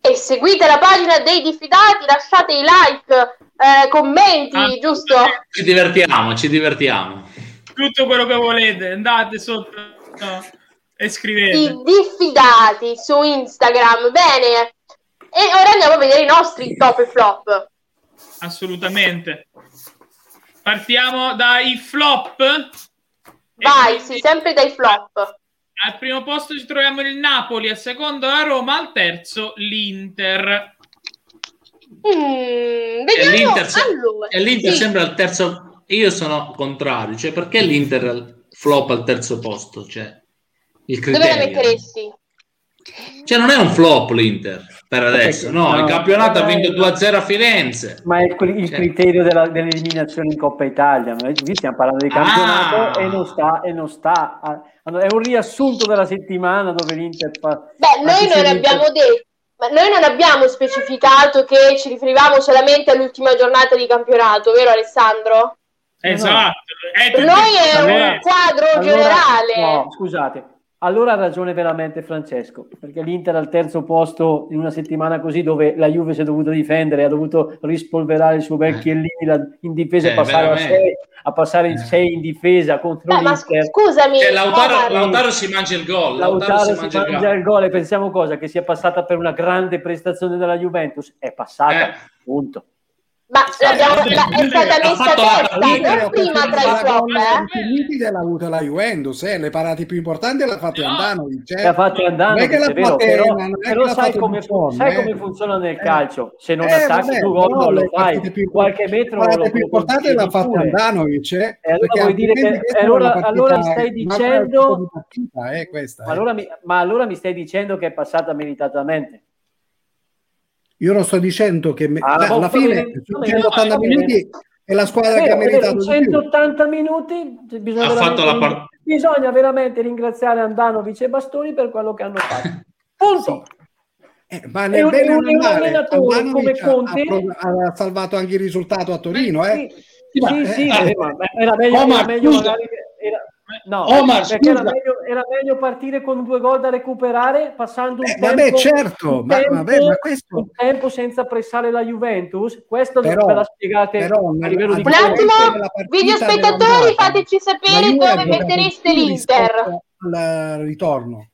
e seguite la pagina dei diffidati, lasciate i like, eh, commenti, ah, giusto? Ci divertiamo, ci divertiamo. Tutto quello che volete, andate sotto e scrivete. I diffidati su Instagram, bene. E ora andiamo a vedere i nostri top e flop. Assolutamente. Partiamo dai flop. Vai, e... sì, sempre dai flop. Al primo posto ci troviamo il Napoli, al secondo la Roma, al terzo l'Inter. Mm, vediamo, e l'Inter, se- allora, e l'Inter sì. sembra al terzo. Io sono contrario, cioè perché l'Inter flop al terzo posto? Cioè, il criterio. Dove la metteresti? Cioè, non è un flop l'Inter per adesso, no, no il campionato ha vinto 2-0 a Firenze. Ma è il cioè. criterio della, dell'eliminazione in Coppa Italia. Noi stiamo parlando di campionato ah. e non sta, e non sta a, è un riassunto della settimana dove l'Inter fa... Beh, noi non abbiamo detto, ma noi non abbiamo specificato che ci riferivamo solamente all'ultima giornata di campionato, vero Alessandro? Esatto. Per noi è un quadro allora, generale. No, scusate, allora ha ragione veramente Francesco, perché l'Inter al terzo posto in una settimana così dove la Juve si è dovuta difendere, ha dovuto rispolverare il suo Becchiellini in difesa e eh, passare a 6 a passare in 6 in difesa contro eh, l'Inter. scusami, cioè, Lautaro, Lautaro, si mangia il gol. Lautaro, Lautaro si, mangia, mangia il gol e pensiamo cosa? Che sia passata per una grande prestazione della Juventus? È passata, eh. punto. Ma è stata messa a testa, non prima tra i flop, eh? l'ha avuta la Juventus, eh? le parate più importanti le ha fatte no. Andanovic. Eh? Le ha fatte Andanovic, è vero, però, però sai, come, sai come, funziona nel eh. calcio, se non eh, attacchi tu gol non lo fai, più, qualche metro parate più importanti l'ha fatta Andanovic, eh? E allora vuoi dire che allora, allora stai dicendo partita, eh, questa, ma, allora mi, ma allora mi stai dicendo che è passata meritatamente io non sto dicendo che me... ah, alla fine 180 minuti è la squadra vero, che ha meritato 180 minuti bisogna, veramente, part... bisogna veramente ringraziare Andanovic e Bastoni per quello che hanno fatto. Punto. Sì. Eh, ma nel un, bene un, un allenatore come Conte ha, ha, salvato anche il risultato a Torino. Eh. Sì, sì, eh, sì, eh, ma era meglio, oh, era meglio magari No, Omar, perché era meglio, era meglio partire con due gol da recuperare, passando un Eh, tempo, vabbè, certo, un ma- tempo, vabbè, ma questo- un tempo senza pressare la Juventus. Questo Però- ve la spiegate però a livello di Un attimo, video spettatori, fateci sapere dove mettereste l'Inter. Al ritorno.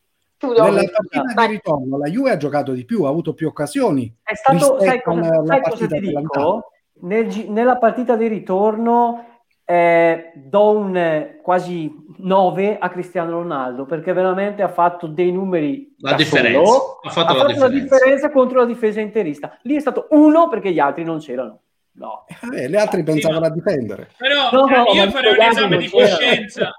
Nella partita di ritorno la Juve ha giocato di più, ha avuto più occasioni. È stato, sai cosa, sai cosa ti dico? Nel nella partita di ritorno eh, do un eh, quasi 9 a Cristiano Ronaldo perché veramente ha fatto dei numeri La da differenza. solo. Ha fatto ha la fatto la differenza. differenza contro la difesa interista. Lì è stato uno perché gli altri non c'erano. No. Eh, gli altri pensavano a difendere. Però No, no, eh, io farei un esame di c'era. coscienza.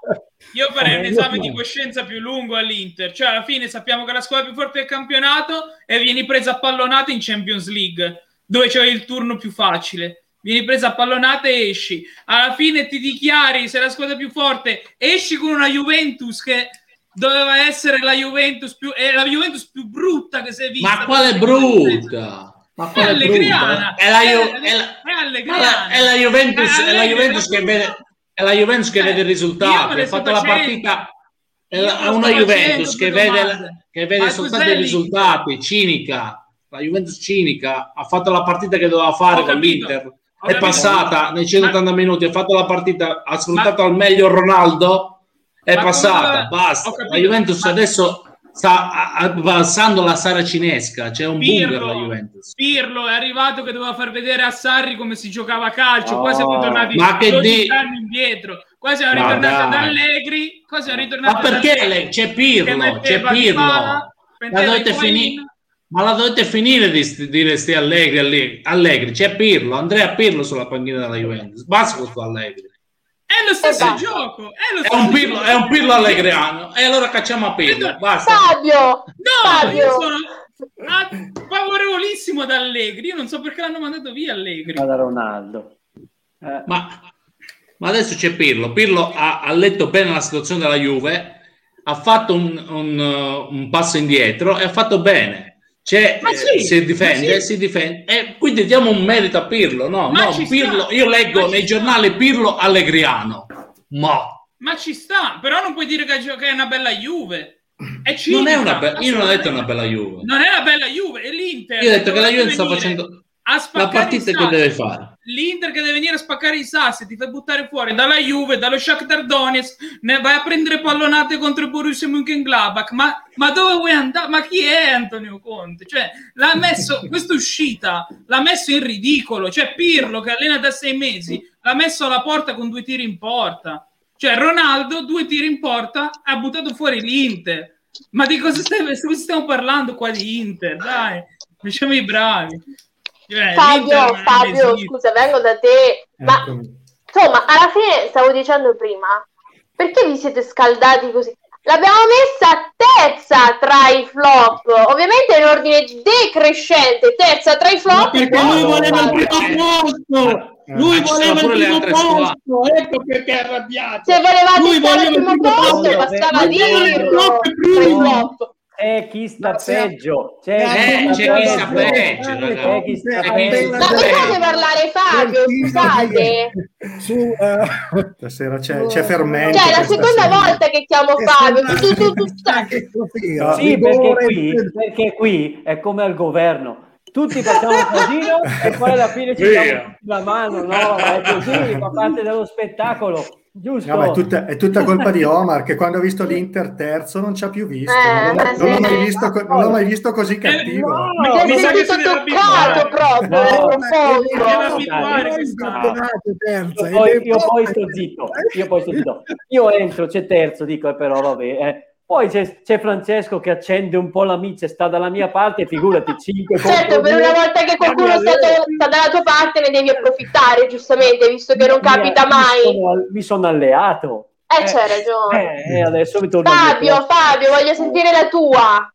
Io farei un Eh, esame di no. coscienza più lungo all'Inter. Cioè, alla fine sappiamo che è la squadra più forte del campionato e vieni presa a pallonate in Champions League, dove c'è il turno più facile. Vieni presa a pallonate e esci. Alla fine ti dichiari, sei la squadra più forte, esci con una Juventus che doveva essere la Juventus più, è la Juventus più brutta che si è vista. Ma quale brutta? Ma È quale allegriana. È la, Ju- È- è la- è allegriana. è la Juventus, È la Juventus che brutta. vede, è la Juventus che Eh, vede i io me risultati. le Ha fatto la partita. Lo una Juventus che vede, che vede soltanto i risultati, cinica. La Juventus cinica ha fatto la partita che doveva fare con l'Inter. È passata nei 180 minuti, ha fatto la partita, ha sfruttato Ma- al meglio Ronaldo. È Ma passata, come- basta. La Juventus ma- adesso sta avanzando la saracinesca, c'è un bunker la Pirlo, Juventus. Pirlo è arrivato che doveva far vedere a Sarri come si giocava a calcio. No. Qua siamo tornati Ma che 12 di- anni indietro. Qua siamo Ma ritornati dai. Allegri. Qua siamo ritornati Ma perché Allegri, le- c'è Pirlo? C'è Pirlo. La dovete finire. Ma la dovete finire di dire sti Allegri, Allegri, Allegri, c'è Pirlo, Andrea Pirlo sulla panchina della Juventus. Basta con sto Allegri. È lo stesso Esatto. gioco. È, lo È stesso un Pirlo, gioco. è un Pirlo allegriano. E allora cacciamo a Pirlo. Basta. Fabio, No, Fabio. io sono favorevolissimo ad Allegri. Io non so perché l'hanno mandato via Allegri. da Ronaldo. Eh, Ma, ma adesso c'è Pirlo. Pirlo ha, ha letto bene la situazione della Juve, ha fatto un, un, un passo indietro e ha fatto bene. C'è, Ma eh, sì, si difende, ma sì. si difende. E quindi diamo un merito a Pirlo. No, no, Pirlo, io leggo nei giornali Pirlo allegriano. Ma Ma ci sta, però non puoi dire che è una bella Juve. È non cinica, è una be- io non ho detto una bella Juve. Non è una bella Juve, è l'Inter. Io ho detto che la Juve sta venire facendo a la spaccare partita i che deve fare. L'Inter che deve venire a spaccare i sassi, ti fai buttare fuori dalla Juve, dallo Shakhtar Donetsk, ne vai a prendere pallonate contro il Borussia Mönchengladbach. Ma, ma dove vuoi andare? Ma chi è Antonio Conte? Cioè, l'ha messo, questa uscita l'ha messo in ridicolo. Cioè, Pirlo che allena da sei mesi, l'ha messo alla porta con due tiri in porta. Cioè, Ronaldo, due tiri in porta, ha buttato fuori l'Inter. Ma di cosa stiamo, stiamo parlando qua di Inter? Dai, facciamo i bravi. Cioè, Fabio, Fabio, scusa, vengo da te. Ma Eccomi. insomma, alla fine stavo dicendo prima, perché vi siete scaldati così? L'abbiamo messa terza tra i flop, ovviamente in ordine decrescente, terza tra i Ma flop. perché no, lui voleva il primo posto! Lui Ma ci sono voleva il primo posto! Ecco perché è arrabbiato! Se Lui voleva il primo posto, posto. bastava Ma dirlo primo. C'è chi sta se- peggio. C'è Eh, chi c'è chi sta peggio. peggio, C'è chi sta peggio. Ma fate parlare Fabio, scusate. Su, eh, Stasera c'è, c'è fermento. Cioè, è la seconda sera. volta che chiamo Fabio. Tu, tu, tu, tu, così, No, Sì, perché qui, perché qui è come al governo. Tutti facciamo un casino e poi alla fine ci diamo la mano. No, è così, fa parte dello spettacolo. Giusto? No, ma è, tutta, è tutta colpa di Omar che quando ha visto l'Inter terzo non ci ha più visto. Eh, non, l'ho- sì. non l'ho mai visto, co- non l'ho mai visto così cattivo. no. Mi- Ti mi sa sei che deve toccato proprio No, abituare Dai, questa- terza, Io poi, sto zitto, io poi sto zitto. Io entro, c'è terzo, dico, eh, però vabbè. eh. Poi c'è, c'è Francesco che accende un po' la miccia e sta dalla mia parte, figurati, 5 Certo, per una volta che qualcuno sta, sta dalla tua parte ne devi approfittare, giustamente, visto che non capita Mi mai. sono, mi sono alleato. Eh, c'hai ragione. Eh, adesso mi torno Fabio, Fabio, voglio sentire la tua.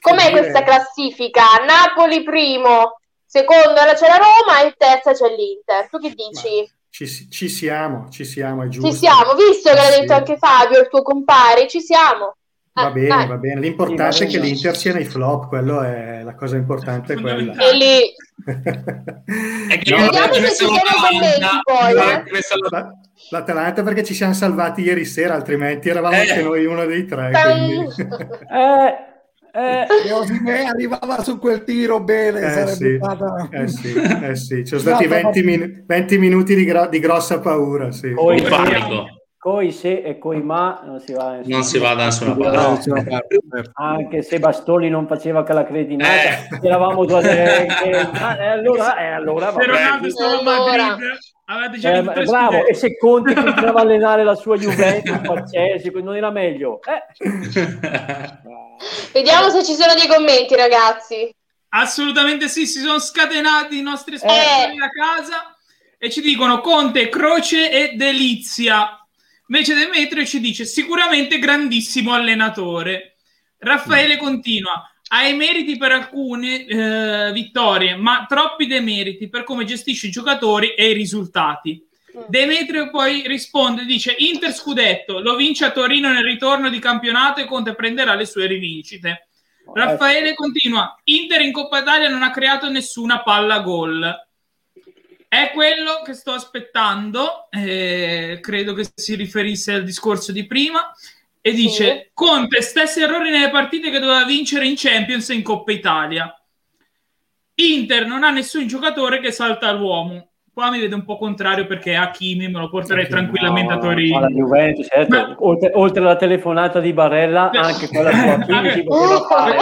Com'è questa classifica? Napoli primo, secondo c'è la Roma e terza c'è l'Inter. Tu che dici? Ci, si- ci siamo, ci siamo, è giusto. Ci siamo, visto che l'ha Sì. detto anche Fabio, il tuo compare, ci siamo. Va Eh, bene, dai. va bene. L'importante Sì, è va che bene. l'Inter sia nei flop, quello è la cosa importante. È quella. E lì È che No, io vediamo ho se messo ci sono l'Atalanta, commenti poi, io eh. L'Atalanta perché ci siamo salvati ieri sera, altrimenti eravamo Eh. anche noi uno dei tre. Eh, eh, E Osimhen arrivava su quel tiro bene, Eh sì, stata... eh sì, eh sì. Ci sono stati No, 20, min- 20 minuti di, gro- di grossa paura. Sì. Coi- Il panico. Coi se e coi ma non si va Non si va da nessuna parte. No. Anche se Bastoni non faceva che la cretinata, Eh. eravamo già eh, che- ah, e allora, eh, allora Se. Ronaldo stava a Allora. Madrid, avete già Eh, bravo, scudetti. e se Conte continuava a allenare la sua Juventus, non era meglio. Eh. Vediamo se ci sono dei commenti, ragazzi. Assolutamente sì, si sono scatenati i nostri spettatori Eh. da casa e ci dicono Conte, Croce e Delizia. Invece Demetrio ci dice sicuramente grandissimo allenatore. Raffaele continua, ha i meriti per alcune eh, vittorie, ma troppi demeriti per come gestisce i giocatori e i risultati. Demetrio poi risponde, dice Inter scudetto, lo vince a Torino nel ritorno di campionato e Conte prenderà le sue rivincite. Raffaele continua, Inter in Coppa Italia non ha creato nessuna palla gol. È quello che sto aspettando, eh, credo che si riferisse al discorso di prima, e dice Sì. Conte stessi errori nelle partite che doveva vincere in Champions e in Coppa Italia. Inter non ha nessun giocatore che salta l'uomo. Qua mi vedo un po' contrario perché Hakimi me lo porterei tranquillamente a Torino. Alla Juventus, certo. Ma- oltre, oltre alla telefonata di Barella, anche quella su Hakimi si poteva fare.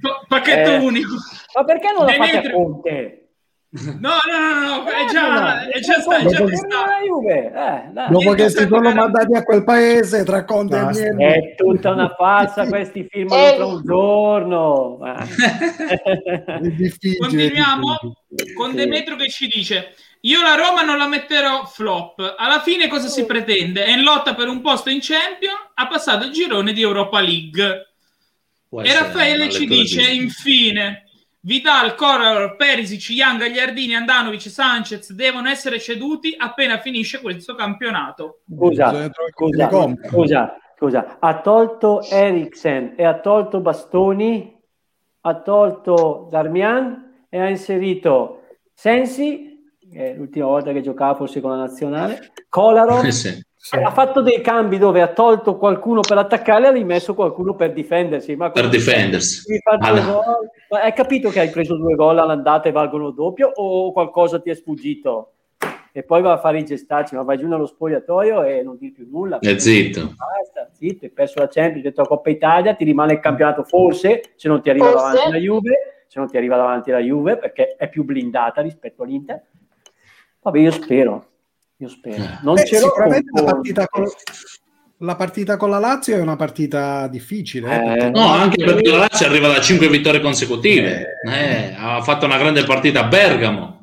no? Pacchetto Eh. unico. Ma perché non la fate a Conte? No, no, no, no, è già, è già, sta, è già testato. la Juve, eh, dai. Dopo che si sono mandati a quel paese tra Conte e. Mieli. È tutta una farsa, questi Eh. tra un giorno. È difficile. Continuiamo con Sì. Demetrio che ci dice io la Roma non la metterò flop alla fine cosa si pretende? è in lotta per un posto in Champion ha passato il girone di Europa League Può e Raffaele ci dice infine Vidal, Corral, Perisic, Young, Gagliardini, Andanovic, Sanchez devono essere ceduti appena finisce questo campionato. Scusa, scusa, scusa, scusa, ha tolto Eriksen e ha tolto Bastoni, ha tolto Darmian e ha inserito Sensi, che è l'ultima volta che giocava forse con la nazionale, Kolarov, Eh sì. Sì. ha fatto dei cambi dove ha tolto qualcuno per attaccare e ha rimesso qualcuno per difendersi. Ma Per difendersi. hai capito che hai preso due gol all'andata e valgono doppio o qualcosa ti è sfuggito? E poi va a fare i gestacci, ma vai giù nello spogliatoio e non dir più nulla. E zitto. Basta, zitto, hai perso la Champions, hai detto la Coppa Italia, ti rimane il campionato forse, se non ti arriva Forse. davanti la Juve, se non ti arriva davanti la Juve, perché è più blindata rispetto all'Inter. Vabbè, io spero, io spero. Non Beh, ce l'ho sicuramente la partita, con, la partita con la Lazio è una partita difficile. eh, Eh, perché- No, anche perché la Lazio arriva da 5 vittorie consecutive. Eh, ha fatto una grande partita a Bergamo.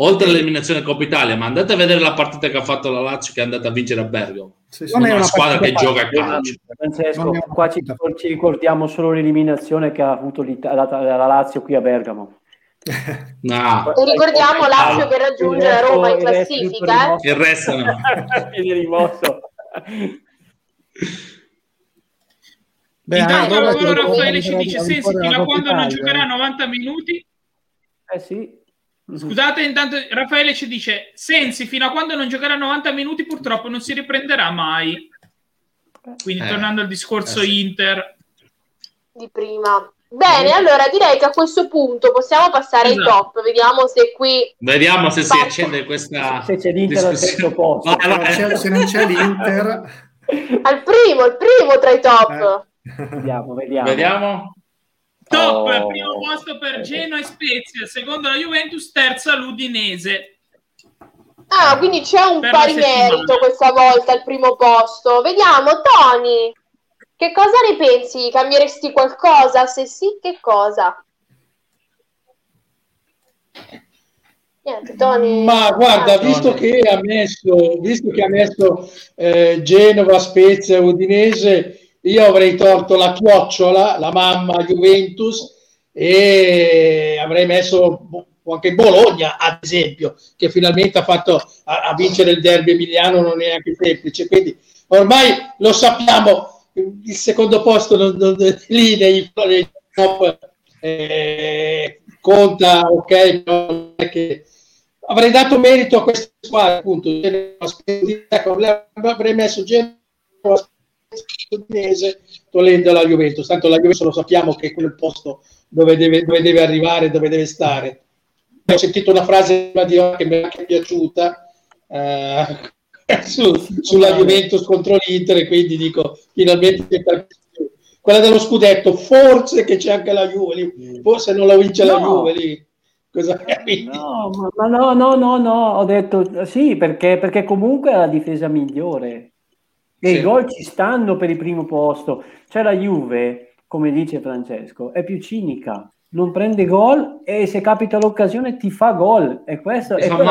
Oltre all'eliminazione Coppa Italia, ma andate a vedere la partita che ha fatto la Lazio che è andata a vincere a Bergamo. Sì, sì. Non è una una squadra che gioca a calcio. Francesco, qua ci, ci ricordiamo solo l'eliminazione che ha avuto la, la Lazio qui a Bergamo. No, E ricordiamo Lazio che raggiunge la Roma in resto- il resto classifica, eh? il resto no. Viene rimosso. Beh, intanto allora allora Raffaele ci dice Sensi fino a quando non giocherà eh. 90 minuti Eh sì. Scusate, intanto Raffaele ci dice: Sensi, fino a quando non giocherà 90 minuti, purtroppo non si riprenderà mai. Quindi, Eh, tornando al discorso eh sì. Inter, di prima. Bene, allora direi che a questo punto possiamo passare ai Esatto. top. Vediamo se qui Vediamo se si accende questa Se c'è l'Inter al terzo posto. Vai, Se non vai. c'è- se non c'è l'Inter, al primo, il primo tra i top. Eh. Vediamo, vediamo. Vediamo. top, Oh. primo posto per Genoa e Spezia, secondo la Juventus, terza l'Udinese. Ah, quindi c'è un Per pari merito questa volta al primo posto. Vediamo, Tony, che cosa ne pensi? Cambieresti qualcosa? Se sì, che cosa? Niente, Tony. Ma guarda, Ah, visto che ha messo, visto che ha messo eh, Genova, Spezia, Udinese, io avrei tolto la chiocciola, la mamma Juventus e avrei messo anche Bologna, ad esempio, che finalmente ha fatto a, a vincere il derby emiliano non è neanche semplice. Quindi ormai lo sappiamo, il secondo posto non, non, lì nei, top eh, conta, ok, che avrei dato merito a questa squadra, appunto, avrei messo udinese togliendo la Juventus, tanto la Juventus lo sappiamo che è quel posto dove deve, dove deve arrivare, dove deve stare. Ho sentito una frase di che mi è anche piaciuta eh, su, sulla Juventus contro l'Inter e quindi dico finalmente quella dello scudetto, forse che c'è anche la Juve forse non la vince no. la Juve lì. Cosa no, ma, no, no, no, no, ho detto sì, perché, perché comunque è la difesa migliore. E sì. i gol ci stanno per il primo posto. Cioè la Juve, come dice Francesco, è più cinica. Non prende gol e se capita l'occasione ti fa gol. E questo è quello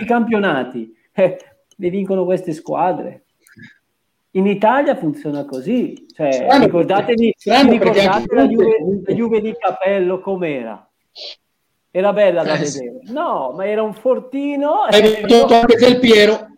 i campionati. Eh, li vincono queste squadre. In Italia funziona così. Cioè, strano ricordatevi, strano ricordate la Juve, la Juve di Capello com'era? Era bella da eh, vedere. No, ma era un fortino. Hai detto anche del Piero.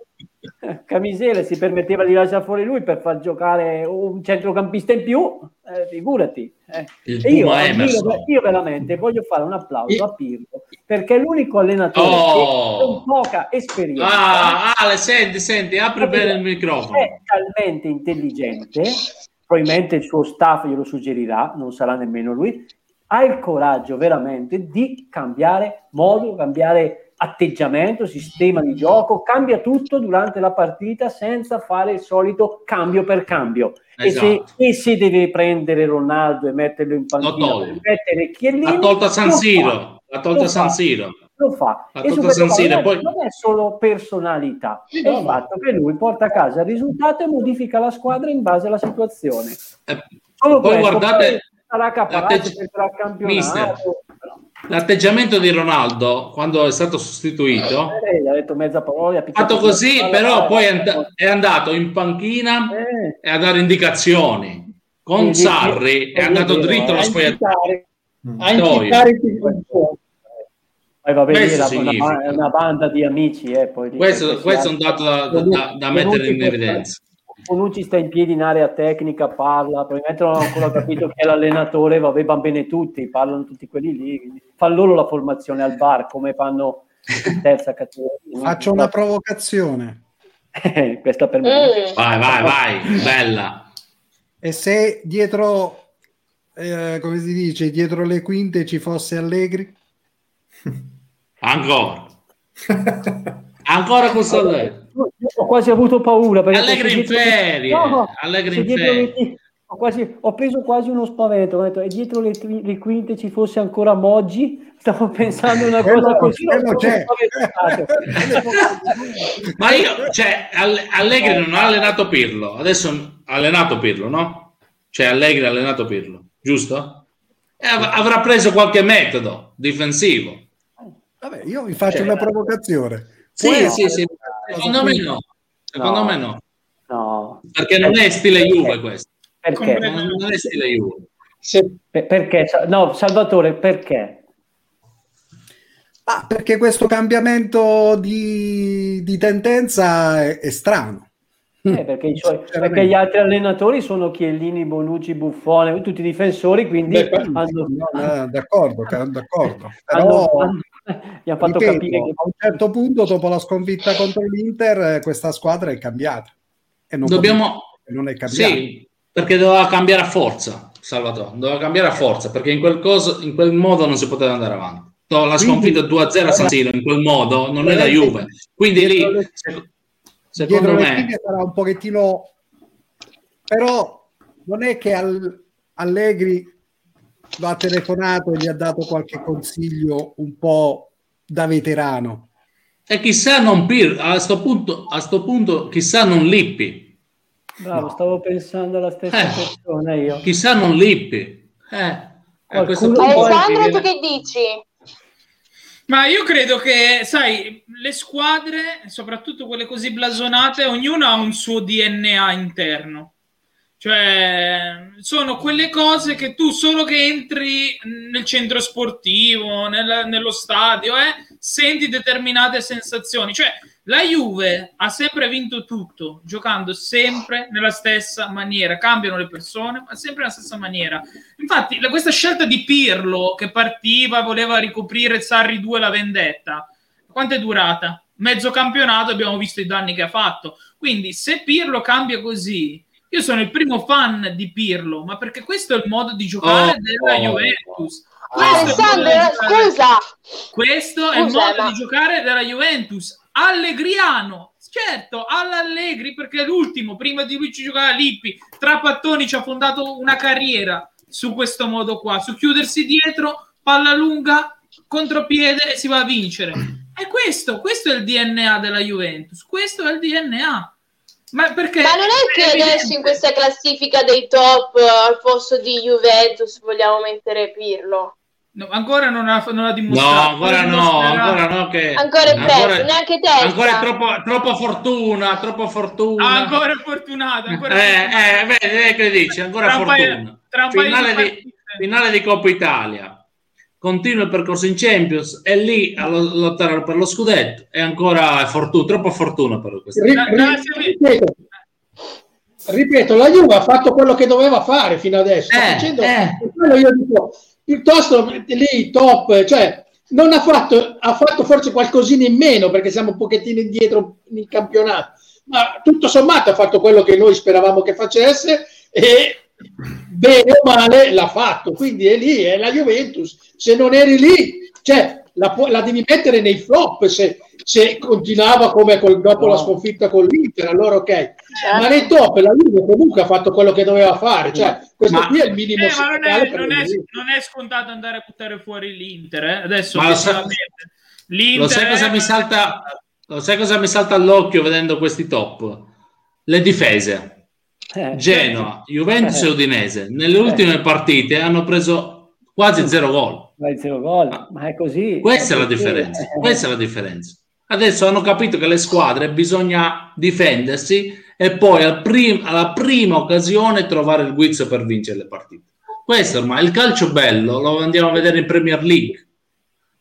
Camisele si permetteva di lasciare fuori lui per far giocare un centrocampista in più, eh, figurati. Eh. Io, io, io, veramente voglio fare un applauso a Pirlo perché è l'unico allenatore oh. con poca esperienza. Ah, Ale, senti, senti, apri bene il microfono. È talmente intelligente, probabilmente il suo staff glielo suggerirà, non sarà nemmeno lui. Ha il coraggio veramente di cambiare modo, cambiare atteggiamento, sistema di gioco, cambia tutto durante la partita senza fare il solito cambio per cambio. Esatto. E, se, e, se, deve prendere Ronaldo e metterlo in panchina, mettere Chiellini, l'ha tolta San Siro, l'ha tolta San Siro. Lo fa. e su San Siro, poi... non è solo personalità, sì, è no, il fatto che lui porta a casa il risultato e modifica la squadra in base alla situazione. Eh, solo poi questo, guardate, sarà capace, sarà campionato. Mister, L'atteggiamento di Ronaldo quando è stato sostituito eh, ha detto mezza parola, ha fatto così, però poi è, and- è, andato in panchina eh. e a dare indicazioni. Con sì, Sarri è andato dritto allo spogliatoio. A incitare il poi va bene, è una, una, banda di amici. Eh, poi questo, questo è un dato da, da, da mettere in evidenza. Bonucci sta in piedi in area tecnica, parla, probabilmente non ho ancora capito che è l'allenatore, vabbè, van bene tutti, parlano tutti quelli lì, fa loro la formazione al bar come fanno in terza categoria. Faccio una provocazione. Questa per me. Mm. Vai, vai, vai, bella. E se dietro, eh, come si dice, dietro le quinte ci fosse Allegri? Ancora. Ancora con Allegri ho quasi avuto paura. Perché Allegri in ferie. No, Allegri in ferie. Ho, quasi, ho, preso quasi uno spavento. Ho detto, e dietro le, le quinte ci fosse ancora Moggi? Stavo pensando una cosa così. Ma io, cioè, Allegri non ha allenato Pirlo. Adesso ha allenato Pirlo, no? Cioè, Allegri ha allenato Pirlo, giusto? E av- avrà preso qualche metodo difensivo. Vabbè, io vi faccio cioè, una provocazione. Sì, sì, sì, Secondo me no. Secondo no. me no. no. Perché non è stile Juve questo. Perché? Non è stile Juve. Se... Perché? No, Salvatore, perché? Ah, perché questo cambiamento di, di tendenza è, è strano. Eh, perché, cioè, perché, gli altri allenatori sono Chiellini, Bonucci, Buffone, tutti i difensori, quindi Beh, hanno... eh, d'accordo, d'accordo. Però, hanno, mi ha fatto ripeto, capire che a un certo punto, dopo la sconfitta contro l'Inter, eh, questa squadra è cambiata. E non, Dobbiamo... non è cambiata. Sì, perché doveva cambiare a forza, Salvatore. Doveva cambiare a forza, perché in quel, coso, in quel modo non si poteva andare avanti. La sconfitta 2-0 a San Siro in quel modo non è la Juve. Quindi lì, secondo me... Sarà un pochettino... Però non è che Allegri lo ha telefonato e gli ha dato qualche consiglio un po' da veterano. E chissà non Pir, a sto punto, a sto punto chissà non Lippi. Bravo, no. stavo pensando alla stessa eh, persona io. Chissà non Lippi. Eh, Alessandro, tu che dici? Ma io credo che, sai, le squadre, soprattutto quelle così blasonate, ognuna ha un suo DNA interno. Cioè, sono quelle cose che tu solo che entri nel centro sportivo, nel, nello stadio, eh, senti determinate sensazioni. Cioè, La Juve ha sempre vinto tutto, giocando sempre nella stessa maniera. Cambiano le persone, ma sempre nella stessa maniera. Infatti, questa scelta di Pirlo che partiva, voleva ricoprire Sarri 2 la vendetta, quanto è durata? Mezzo campionato abbiamo visto i danni che ha fatto. Quindi, se Pirlo cambia così, io sono il primo fan di Pirlo, ma perché questo è il modo di giocare Oh, della oh. Juventus. Ah, Questo è Alessandro, giocare- scusa. questo è il Scusa, modo ma- di giocare della Juventus. Allegriano, certo, all'Allegri perché è l'ultimo, prima di lui ci giocava Lippi, Trapattoni ci ha fondato una carriera su questo modo qua, su chiudersi dietro, palla lunga, contropiede e si va a vincere. È questo, questo è il DNA della Juventus, questo è il DNA. Ma perché? Ma non è che adesso in questa classifica dei top eh, al posto di Juventus vogliamo mettere Pirlo? No, ancora non ha, non ha No, dimostrato. ancora Poi no, ancora no. Che Ancora è presto, neanche testa. Ancora è troppo, troppo fortuna, troppo fortuna. Ah, ancora fortunato, ancora eh, fortunato. eh, vedi, che dici? Ancora Tra paio- fortuna. tra un paio di finale, di, finale di Coppa Italia. Continua il percorso in Champions, è lì a lo- lottare per lo scudetto. E ancora è fortuna, troppo fortuna per questo. Ripeto, ripeto, la Juve ha fatto quello che doveva fare fino adesso. Eh, facendo- eh. io dico, piuttosto lì top, cioè non ha fatto, ha fatto forse qualcosina in meno perché siamo un pochettino indietro nel campionato, ma tutto sommato ha fatto quello che noi speravamo che facesse e bene o male l'ha fatto. Quindi è lì, è la Juventus. Se non eri lì, cioè la, pu- la devi mettere nei flop se, se continuava come col- dopo No. la sconfitta con l'Inter, allora ok. Certo. Ma nei top la Juve comunque ha fatto quello che doveva fare, cioè questo Ma- qui è il minimo Eh, ma non è, non, è, non è scontato andare a buttare fuori l'Inter. eh. Adesso Ma lo obiettivamente, l'Inter Lo sai cosa è- mi salta? Lo sai cosa mi salta all'occhio vedendo questi top? Le difese. Eh, Genoa, Juventus e Eh. Udinese. Nelle ultime partite hanno preso quasi zero gol. zero gol, ma è così. Questa è la così. differenza. Eh, Questa è la differenza. Adesso hanno capito che le squadre bisogna difendersi e poi al prim- alla prima occasione trovare il guizzo per vincere le partite. Questo ormai il calcio bello lo andiamo a vedere in Premier League,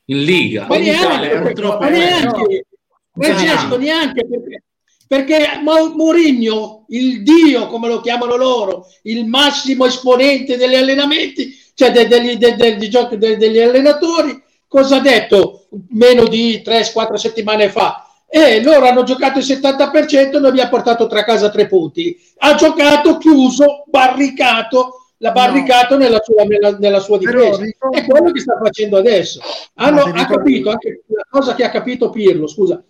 in Liga. Ma In Italia neanche, purtroppo ma neanche, Francesco, neanche perché, perché Mourinho, il dio come lo chiamano loro, il massimo esponente degli allenamenti, cioè de- degli, de- de- degli allenatori, cosa ha detto meno di 3-4 settimane fa? E loro hanno giocato il 70% e noi abbiamo portato tra casa tre punti. Ha giocato chiuso, barricato, l'ha barricato nella, sua, nella, nella sua difesa. ricordo- È quello che sta facendo adesso. Hanno, ha capito anche la cosa che ha capito Pirlo, scusa,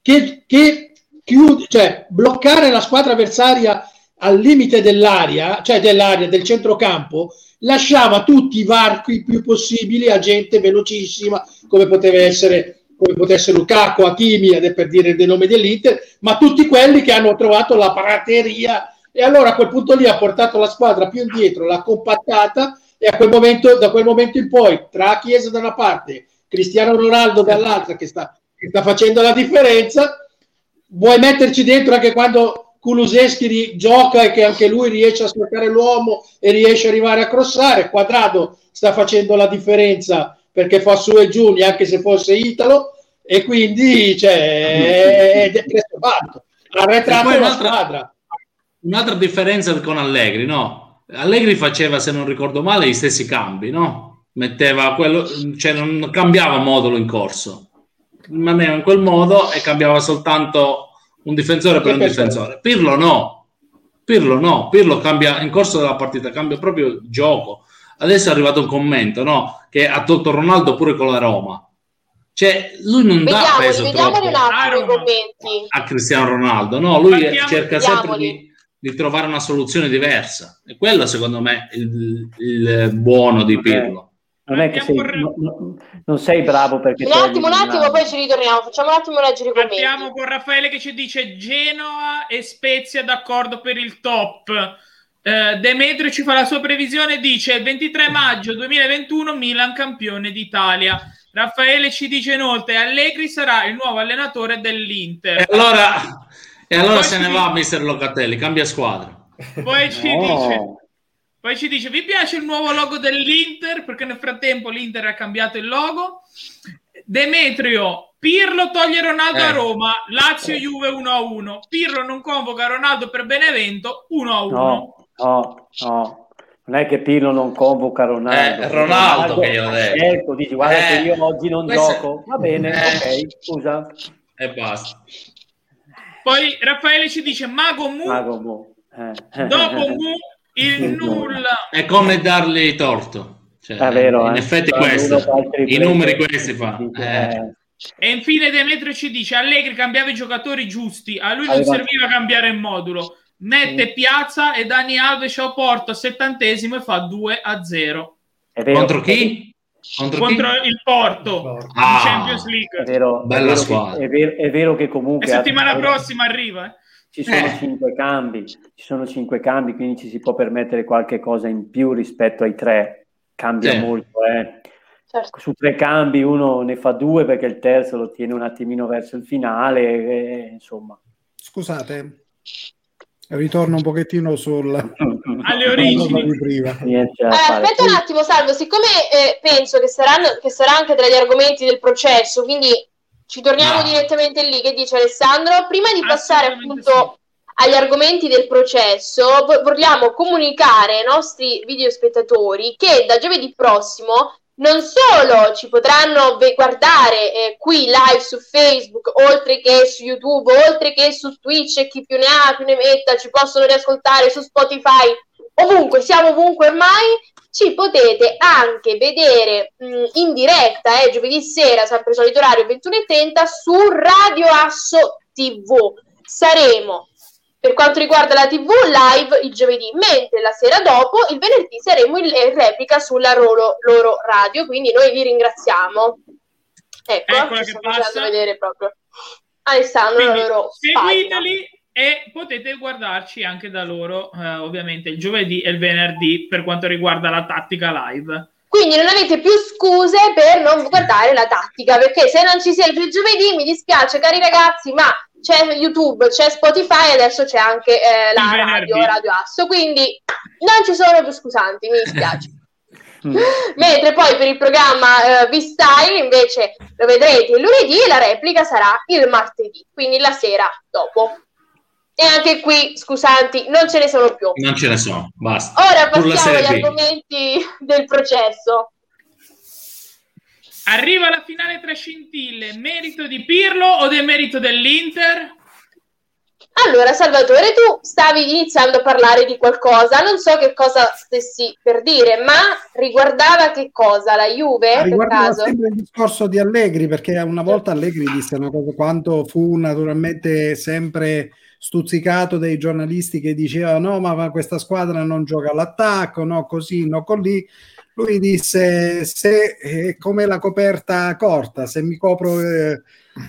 che, che chiud- cioè, bloccare la squadra avversaria al limite dell'area, cioè dell'area del centrocampo, lasciava tutti i varchi più possibili a gente velocissima, come poteva essere come poteva essere Lukaku, Hakimi, ed per dire il nome dell'Inter, ma tutti quelli che hanno trovato la prateria. E allora a quel punto lì ha portato la squadra più indietro, l'ha compattata e a quel momento, da quel momento in poi, tra Chiesa da una parte, Cristiano Ronaldo dall'altra che sta, che sta facendo la differenza, vuoi metterci dentro anche quando Kuluseschi gioca e che anche lui riesce a sfruttare l'uomo e riesce ad arrivare a crossare, Quadrado sta facendo la differenza perché fa su e giù neanche se fosse Italo e quindi cioè, è, fatto arretrato la un'altra- squadra Un'altra differenza con Allegri, no? Allegri faceva, se non ricordo male, gli stessi cambi, no? Metteva quello, cioè non cambiava modulo in corso, rimaneva in quel modo e cambiava soltanto un difensore per un Difensore. difensore. Pirlo no, Pirlo no, Pirlo cambia in corso della partita, cambia proprio il gioco. Adesso è arrivato un commento, no? Che ha tolto Ronaldo pure con la Roma. Cioè, lui non dà Vediamoli, peso vediamoli troppo un attimo i Arma. commenti. a Cristiano Ronaldo, no? Lui Partiamo- cerca sempre Vediamoli. di, di trovare una soluzione diversa. E quello, secondo me, è il, il buono di Pirlo. Non è che sei, Partiamo no- no- non sei bravo perché Un attimo, un attimo, poi ci ritorniamo. Facciamo un attimo leggere i commenti. Partiamo con Raffaele che ci dice Genoa e Spezia d'accordo per il top. Eh, Demetrio ci fa la sua previsione, dice il 23 maggio 2021 Milan campione d'Italia. Raffaele ci dice inoltre Allegri sarà il nuovo allenatore E dell'Inter. allora, e allora Poi se ci ne dice- va, mister Locatelli, cambia squadra. Poi ci No. dice Poi ci dice: Vi piace il nuovo logo dell'Inter? Perché nel frattempo l'Inter ha cambiato il logo. Demetrio, Pirlo toglie Ronaldo eh. a Roma, Lazio Juve 1-1. Pirlo non convoca Ronaldo per Benevento 1-1. No, no, no. Non è che Pirlo non convoca Ronaldo. Eh, Ronaldo, Ronaldo che io ho detto. Ecco, dici, guarda eh, che io oggi non gioco. Va bene, eh, ok, scusa. E basta. Poi Raffaele ci dice Mago Mu. Mago Mu. Eh. Dopo Mu il nulla. È come dargli torto. Cioè, è vero, in eh. effetti questo, i numeri questi fa. Eh. E infine Demetrio ci dice Allegri cambiava i giocatori giusti, a lui non Aveva... serviva cambiare il modulo, mette piazza e Dani Alves a porta al settantesimo e fa 2 a 0. Contro chi? Contro, Contro chi? il Porto ah, in Champions League. È vero, Bella è vero squadra. Che, è, vero, è, vero, che comunque... La settimana prossima arriva. Eh. Ci sono eh. cinque cambi, ci sono cinque cambi, quindi ci si può permettere qualche cosa in più rispetto ai tre. Cambia sì. molto, eh. Certo. Su tre cambi uno ne fa due perché il terzo lo tiene un attimino verso il finale, e, insomma. Scusate, ritorno un pochettino sul alle origini prima. Eh, aspetta un attimo Salvo siccome eh, penso che, saranno, che sarà anche tra gli argomenti del processo quindi ci torniamo no. direttamente lì che dice Alessandro prima di passare appunto sì. agli argomenti del processo vogliamo comunicare ai nostri videospettatori che da giovedì prossimo non solo ci potranno guardare eh, qui live su Facebook, oltre che su YouTube, oltre che su Twitch, e chi più ne ha più ne metta, ci possono riascoltare su Spotify, ovunque, siamo ovunque ormai, ci potete anche vedere mh, in diretta, eh, giovedì sera, sempre solito orario 21.30, su Radio Asso TV. Saremo per quanto riguarda la TV live il giovedì, mentre la sera dopo, il venerdì, saremo in replica sulla loro, loro radio, quindi noi vi ringraziamo. Ecco, Eccola che passa. vedere proprio Alessandro quindi, seguiteli e potete guardarci anche da loro, eh, ovviamente il giovedì e il venerdì per quanto riguarda la tattica live. Quindi non avete più scuse per non guardare la tattica, perché se non ci siete il giovedì, mi dispiace cari ragazzi, ma c'è YouTube, c'è Spotify e adesso c'è anche eh, la radio, Radio Asso, quindi non ci sono più scusanti, mi dispiace. Mm. Mentre poi per il programma eh, V-Style invece lo vedrete il lunedì e la replica sarà il martedì, quindi la sera dopo. E anche qui, scusanti, non ce ne sono più. Non ce ne sono, basta. Ora passiamo agli argomenti del processo. Arriva la finale tra scintille, merito di Pirlo o del merito dell'Inter? Allora, Salvatore, tu stavi iniziando a parlare di qualcosa, non so che cosa stessi per dire, ma riguardava che cosa? La Juve? Riguardava sempre il discorso di Allegri, perché una volta Allegri disse una cosa, quanto fu naturalmente sempre stuzzicato dai giornalisti che dicevano no, ma questa squadra non gioca all'attacco, no così, no così lui disse se è come la coperta corta se mi copro eh,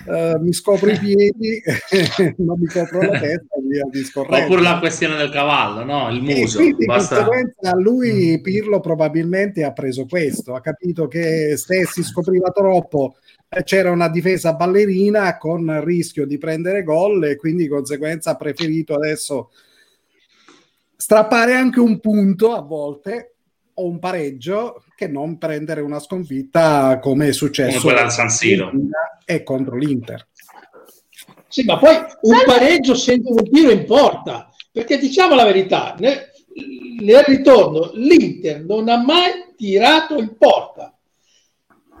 eh, mi scopro i piedi non mi copro la testa via discorrendo oppure la questione del cavallo no? il muso e basta... lui Pirlo probabilmente ha preso questo ha capito che se si scopriva troppo eh, c'era una difesa ballerina con rischio di prendere gol e quindi di conseguenza ha preferito adesso strappare anche un punto a volte o un pareggio che non prendere una sconfitta come è successo come quella San Siro e contro l'Inter. Sì, ma poi un pareggio senza un tiro in porta, perché diciamo la verità, nel, nel ritorno l'Inter non ha mai tirato in porta.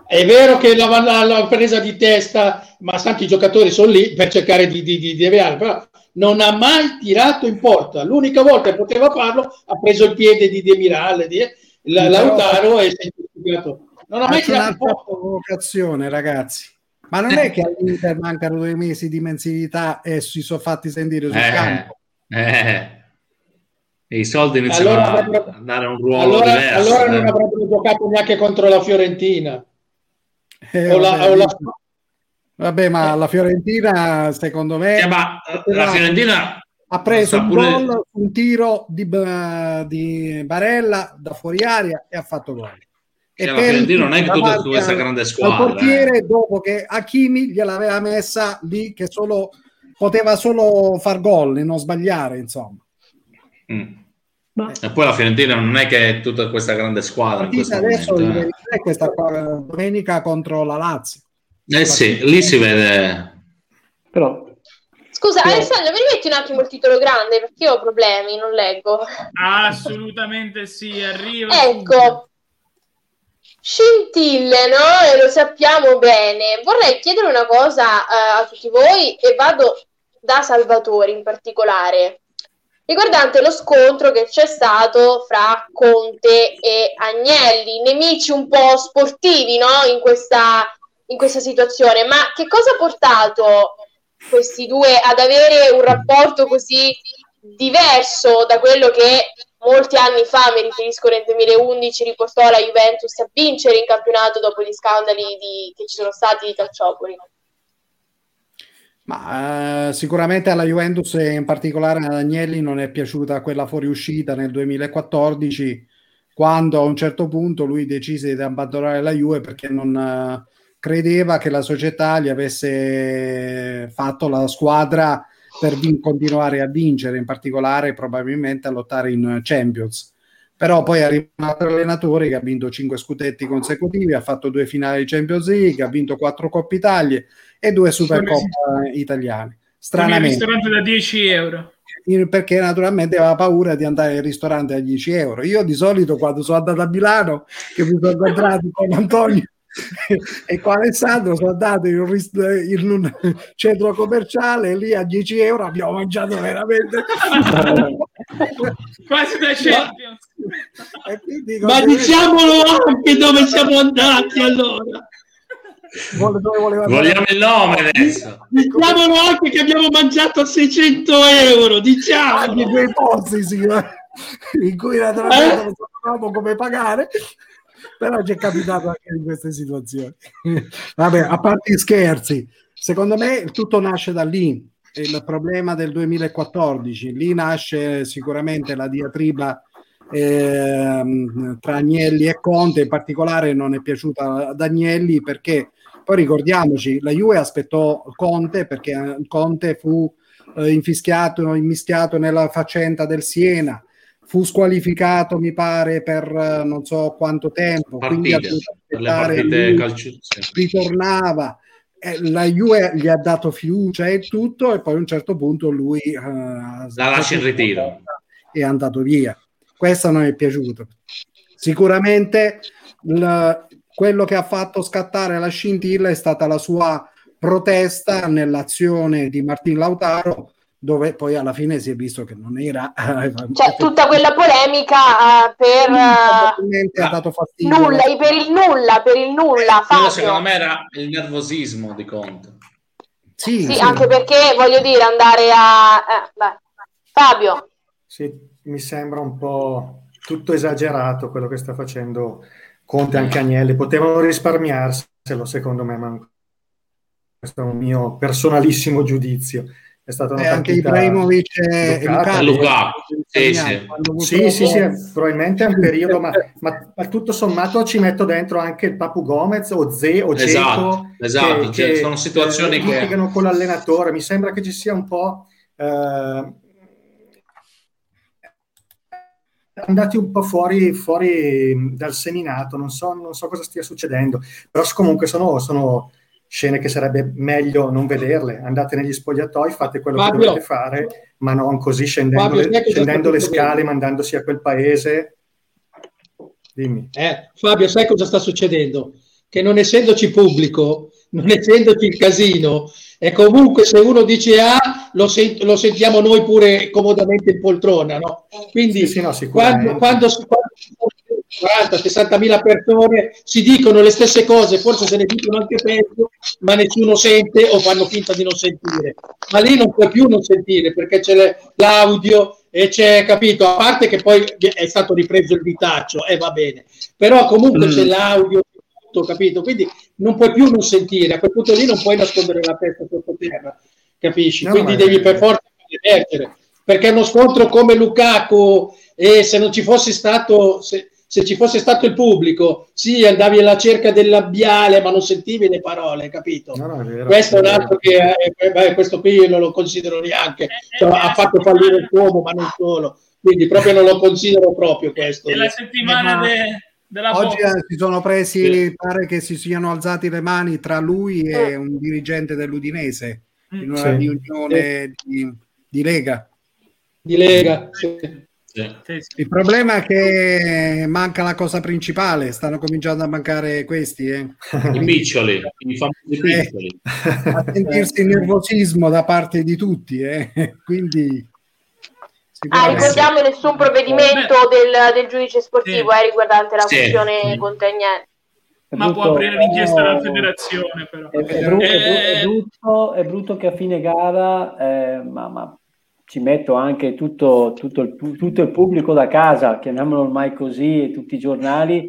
È vero che la, la, la, presa di testa, ma tanti giocatori sono lì per cercare di, di, di deviare, però non ha mai tirato in porta. L'unica volta che poteva farlo ha preso il piede di Demirale, di, la, Lautaro è sempre non ha mai tirato provocazione ragazzi ma non è che all'Inter mancano due mesi di mensilità e si sono fatti sentire sul eh, campo eh. E i soldi iniziano allora, a dare un ruolo allora, diverso allora eh. non avrebbero giocato neanche contro la Fiorentina eh, o la, o la... Vabbè, ma la Fiorentina, secondo me, eh, ma la Fiorentina ha preso un pure... gol, un tiro di, di, Barella da fuori aria e ha fatto gol. E cioè, la Fiorentina non è che tutta questa grande squadra. Il portiere, eh. dopo che Hakimi gliel'aveva messa lì, che solo poteva solo far gol e non sbagliare, insomma. Mm. Ma... E poi la Fiorentina non è che è tutta questa grande squadra. adesso momento, eh. è questa domenica contro la Lazio. Eh sì, lì si vede. Però Scusa, Alessandro, mi rimetti un attimo il titolo grande perché io ho problemi, non leggo. Assolutamente sì, arriva. Ecco, scintille, no? E lo sappiamo bene. Vorrei chiedere una cosa uh, a tutti voi e vado da Salvatore in particolare, riguardante lo scontro che c'è stato fra Conte e Agnelli, nemici un po' sportivi, no? In questa, in questa situazione. Ma che cosa ha portato questi due ad avere un rapporto così diverso da quello che molti anni fa, mi riferisco nel 2011, riportò la Juventus a vincere in campionato dopo gli scandali di, che ci sono stati di Calciopoli. Ma eh, sicuramente alla Juventus e in particolare ad Agnelli non è piaciuta quella fuoriuscita nel 2014 quando a un certo punto lui decise di abbandonare la Juve perché non, eh, credeva che la società gli avesse fatto la squadra per vin- continuare a vincere, in particolare probabilmente a lottare in Champions. Però poi è arrivato un altro allenatore che ha vinto 5 scudetti consecutivi, ha fatto due finali di Champions League, ha vinto 4 Coppe Italie e due Supercoppa italiane. Stranamente. Un ristorante da 10 euro perché naturalmente aveva paura di andare al ristorante a 10 euro. Io di solito quando sono andato a Milano, che mi sono incontrato con Antonio e con Alessandro sono andato in un, rist- in un, centro commerciale lì a 10 euro abbiamo mangiato veramente quasi da Champions ma diciamolo anche dove siamo andati allora Vogliamo il nome adesso. Diciamolo anche che abbiamo mangiato a 600 euro, diciamo. Anche quei posti sì, in cui naturalmente eh? non sapevamo come pagare però ci è capitato anche in queste situazioni. Vabbè, a parte gli scherzi, secondo me tutto nasce da lì. Il problema del 2014, lì nasce sicuramente la diatriba eh, tra Agnelli e Conte, in particolare non è piaciuta ad Agnelli perché poi ricordiamoci, la Juve aspettò Conte perché Conte fu eh, infischiato, immischiato nella faccenda del Siena, fu squalificato, mi pare, per eh, non so quanto tempo. Partite, partite calcio, ritornava. Eh, la Juve gli ha dato fiducia e tutto, e poi a un certo punto lui uh, la lascia in ritiro e è andato via. Questo non è piaciuto. Sicuramente l- quello che ha fatto scattare la scintilla è stata la sua protesta nell'azione di Martin Lautaro dove poi alla fine si è visto che non era cioè tutta quella polemica uh, per uh, ha dato fastidio. Nulla, per il nulla per il nulla Fabio. secondo me era il nervosismo di Conte. Sì, sì, sì, anche perché voglio dire andare a eh, Fabio. Sì, mi sembra un po' tutto esagerato quello che sta facendo Conte anche Agnelli potevano risparmiarselo secondo me ma questo è un mio personalissimo giudizio è stata una eh, anche Ibrahimovic e Lukaku. Lukaku. Sì, sì. Sì, sì, probabilmente è un periodo, ma, ma, ma, tutto sommato ci metto dentro anche il Papu Gomez o Ze o esatto, esatto. Che, cioè, che, sono situazioni eh, che con l'allenatore. Mi sembra che ci sia un po' eh, andati un po' fuori, fuori dal seminato, non so, non so, cosa stia succedendo, però comunque sono, sono scene che sarebbe meglio non vederle. Andate negli spogliatoi, fate quello Fabio. che dovete fare, ma non così scendendo, Fabio, le, scendendo le scale, mandandosi a quel paese. Dimmi. Eh, Fabio, sai cosa sta succedendo? Che non essendoci pubblico, non essendoci il casino, e comunque se uno dice A, lo, sent- lo sentiamo noi pure comodamente in poltrona, no? Quindi sì, sì, no, quando, quando, quando 40-60 mila persone si dicono le stesse cose, forse se ne dicono anche peggio, ma nessuno sente o fanno finta di non sentire. Ma lì non puoi più non sentire perché c'è l'audio e c'è, capito, a parte che poi è stato ripreso il vitaccio e eh, va bene, però comunque mm. c'è l'audio, tutto, capito? Quindi non puoi più non sentire, a quel punto lì non puoi nascondere la testa sotto terra, capisci? No, Quindi devi per forza emergere, perché uno scontro come Lukaku e se non ci fosse stato... Se, se ci fosse stato il pubblico, sì, andavi alla cerca del labiale, ma non sentivi le parole, capito? No, no, vero, questo è un altro che eh, beh, questo qui io non lo considero neanche, cioè, ha fatto fallire il uomo, ma non solo. Quindi proprio non lo considero proprio questo. È la settimana, de, Oggi box. si sono presi, sì. pare che si siano alzati le mani tra lui e mm. un dirigente dell'Udinese mm. in una sì. riunione sì. di, di, Lega. Di Lega, sì. Il problema è che manca la cosa principale, stanno cominciando a mancare questi. Eh. I piccioli, i famosi piccioli. Eh, a sentirsi il nervosismo da parte di tutti, eh. quindi... Ah, ricordiamo nessun provvedimento del, del giudice sportivo sì. eh, riguardante la sì. questione sì. Contagnente. Ma può aprire l'inchiesta dalla federazione, però. È, è, brutto, è, brutto, è, brutto, che a fine gara, eh, ma, ma ci metto anche tutto, tutto, il, tutto, il, pubblico da casa, chiamiamolo ormai così, e tutti i giornali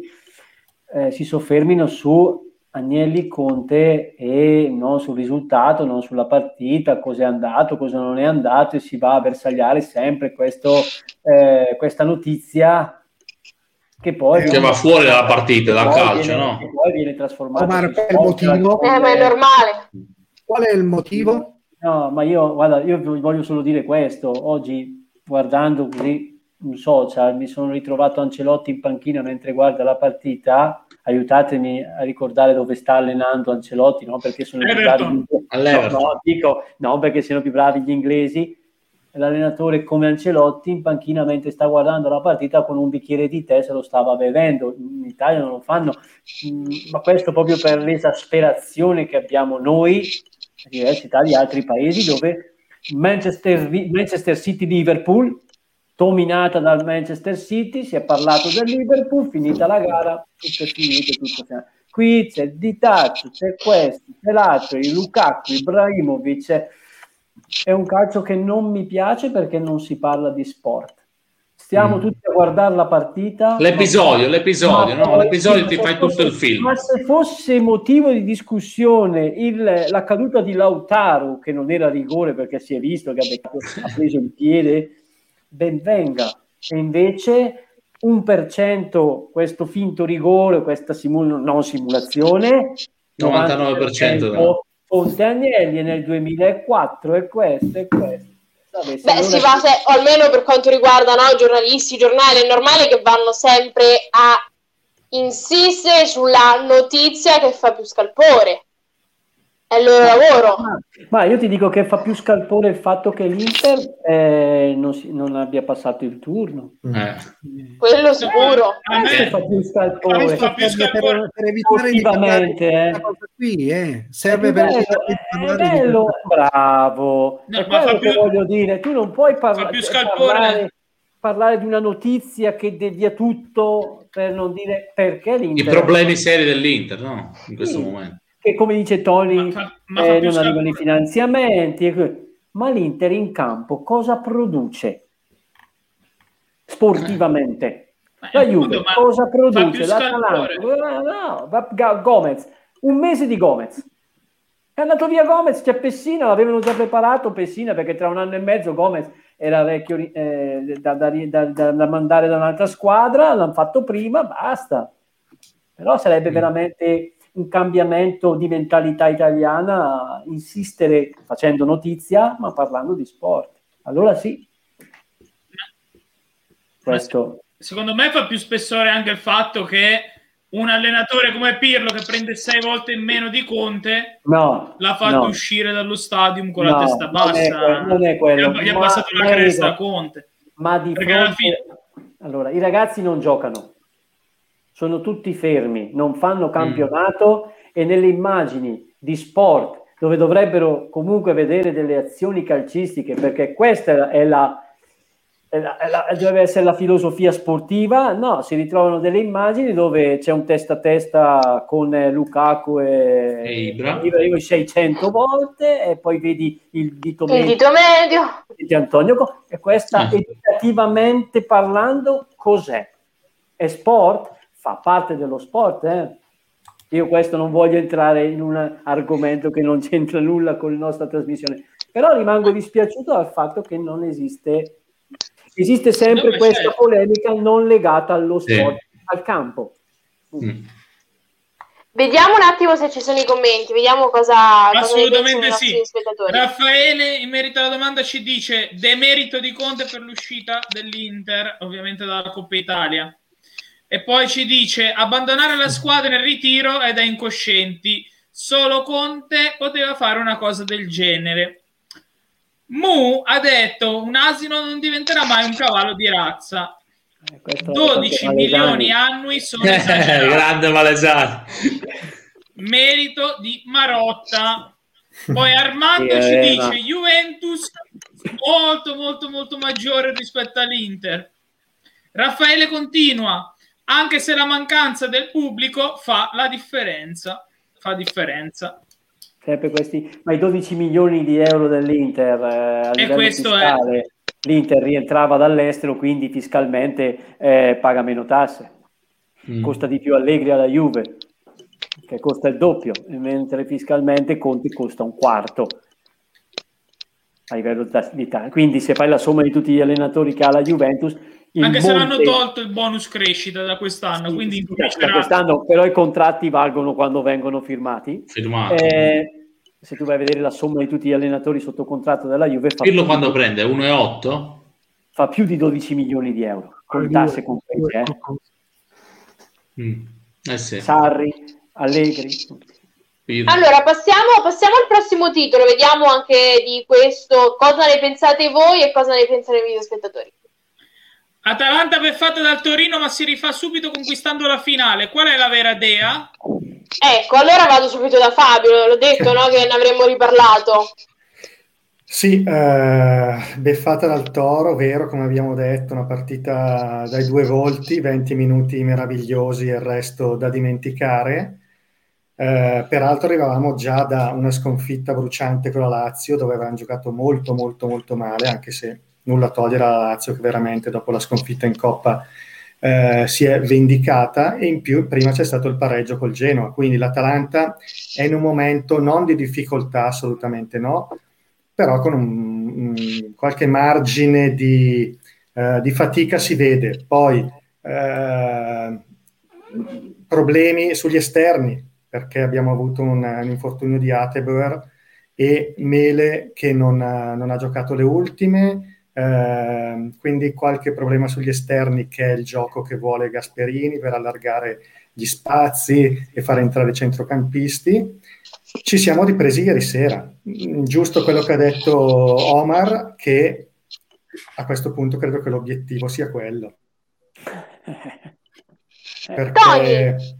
eh, si soffermino su Agnelli Conte e non sul risultato, non sulla partita, cosa è andato, cosa non è andato e si va a bersagliare sempre questo, eh, questa notizia che poi che va fuori dalla partita, dal calcio, viene, no? poi viene trasformato. Ma il motivo? Eh, ma è normale. Qual è il motivo? No, ma io, guarda, io voglio solo dire questo. Oggi, guardando così social, mi sono ritrovato Ancelotti in panchina mentre guarda la partita. Aiutatemi a ricordare dove sta allenando Ancelotti, no? Perché sono più bravi gli. No, dico, no, perché sono più bravi gli inglesi. L'allenatore come Ancelotti in panchina mentre sta guardando la partita con un bicchiere di tè se lo stava bevendo. In Italia non lo fanno, mm, ma questo proprio per l'esasperazione che abbiamo noi diversità di altri paesi dove Manchester, Manchester City-Liverpool dominata dal Manchester City, si è parlato del Liverpool, finita la gara, tutto è finito, tutto è Qui c'è Ditaccio, c'è questo, c'è l'altro, il Lukaku, Ibrahimovic, è un calcio che non mi piace perché non si parla di sport stiamo mm. tutti a guardare la partita. L'episodio, ma... l'episodio, ma no? L'episodio ti fai tutto il film. Ma se fosse motivo di discussione il, la caduta di Lautaro, che non era rigore perché si è visto che ha, beccato, ha preso il piede, ben venga. E invece un per cento questo finto rigore, questa simul- non simulazione, 99%, 99% Ponte Agnelli nel 2004 e questo e questo Vabbè, Beh, si va, se, o almeno per quanto riguarda no, giornalisti, giornali, è normale che vanno sempre a insistere sulla notizia che fa più scalpore. È il loro lavoro. Ma io ti dico che fa più scalpore il fatto che l'Inter eh, non, si, non, abbia passato il turno. Eh. Quello sicuro. A me fa più scalpore. Fa più scalpore. Per, per evitare di eh. qui, eh. Serve per bello, bello. bravo. No, è quello che più... voglio dire. Tu non puoi parla- parlare, parlare di una notizia che devia tutto per non dire perché l'Inter. I problemi seri dell'Inter, no? In questo sì. momento che come dice Tony ma, ma eh, non arrivano i finanziamenti, ma l'Inter in campo cosa produce sportivamente? La Juve cosa produce? L'Atalanta, no, no, Gomez, un mese di Gomez. È andato via Gomez, c'è Pessina, l'avevano già preparato Pessina perché tra un anno e mezzo Gomez era vecchio eh, da, da, da, da, mandare da un'altra squadra, l'hanno fatto prima, basta. Però sarebbe mm. veramente un cambiamento di mentalità italiana, insistere facendo notizia, ma parlando di sport. Allora sì. Questo. Secondo me fa più spessore anche il fatto che un allenatore come Pirlo che prende sei volte in meno di Conte no, l'ha fatto no. uscire dallo stadium con no, la testa bassa. Non è, quello. Gli ha passato la cresta a Conte. Ma di fronte... Fine... Allora, i ragazzi non giocano sono tutti fermi, non fanno mm. campionato mm. e nelle immagini di sport dove dovrebbero comunque vedere delle azioni calcistiche, perché questa è la, è la, è la, deve essere la filosofia sportiva, no, si ritrovano delle immagini dove c'è un testa a testa con Lukaku e, e Ibra. 600 volte e poi vedi il dito il medio, dito medio. di Antonio e questa mm. educativamente parlando cos'è? È sport? Fa parte dello sport. Eh? Io questo non voglio entrare in un argomento che non c'entra nulla con la nostra trasmissione, però rimango dispiaciuto dal fatto che non esiste, esiste sempre questa polemica non legata allo sport, sì. al campo. Mm. Vediamo un attimo se ci sono i commenti, vediamo cosa. Assolutamente cosa sì. Raffaele, in merito alla domanda, ci dice: demerito di Conte per l'uscita dell'Inter, ovviamente dalla Coppa Italia. E poi ci dice abbandonare la squadra nel ritiro è incoscienti. Solo Conte poteva fare una cosa del genere. Mu ha detto un asino non diventerà mai un cavallo di razza. 12 Eh, milioni annui sono Eh, esagerati. grande Valesano. merito di Marotta. Poi Armando Sì, ci eh, dice ma- Juventus molto molto molto maggiore rispetto all'Inter. Raffaele continua, anche se la mancanza del pubblico fa la differenza. Fa differenza. Sempre questi, ma i 12 milioni di euro dell'Inter eh, a livello questo è. fiscale, l'Inter rientrava dall'estero, quindi fiscalmente eh, paga meno tasse. Mm. Costa di più Allegri alla Juve, che costa il doppio, mentre fiscalmente Conti costa un quarto a livello di tasse. Quindi se fai la somma di tutti gli allenatori che ha la Juventus, il Anche se l'hanno monte- tolto il bonus crescita da quest'anno, Sì, quindi sì, da quest'anno, però i contratti valgono quando vengono firmati. Eh, se tu vai a vedere la somma di tutti gli allenatori sotto contratto della Juve, fa, Pirlo quando prende 1,8? fa più di 12 milioni di euro, con tasse comprese. Eh. Mm. Eh sì. Sarri, Allegri. Allora, passiamo, passiamo al prossimo titolo, vediamo anche di questo cosa ne pensate voi e cosa ne pensano i videospettatori. Atalanta beffata dal Torino, ma si rifà subito conquistando la finale. Qual è la vera dea? Ecco, allora vado subito da Fabio, l'ho detto no, che ne avremmo riparlato. Sì, eh, beffata dal Toro, vero, come abbiamo detto, una partita dai due volti, 20 minuti meravigliosi e il resto da dimenticare. Eh, peraltro arrivavamo già da una sconfitta bruciante con la Lazio, dove avevano giocato molto, molto, molto male, anche se nulla togliere alla Lazio, che veramente dopo la sconfitta in Coppa eh, si è vendicata e in più prima c'è stato il pareggio col Genoa, quindi l'Atalanta è in un momento non di difficoltà, assolutamente no, però con un, un- qualche margine di, eh, di fatica si vede. Poi eh, problemi sugli esterni, perché abbiamo avuto un, un infortunio di Atebor e Mele che non ha, non ha giocato le ultime, eh, quindi qualche problema sugli esterni che è il gioco che vuole Gasperini per allargare gli spazi e fare entrare i centrocampisti. Ci siamo ripresi ieri sera, giusto quello che ha detto Omar, che a questo punto credo che l'obiettivo sia quello. Perché.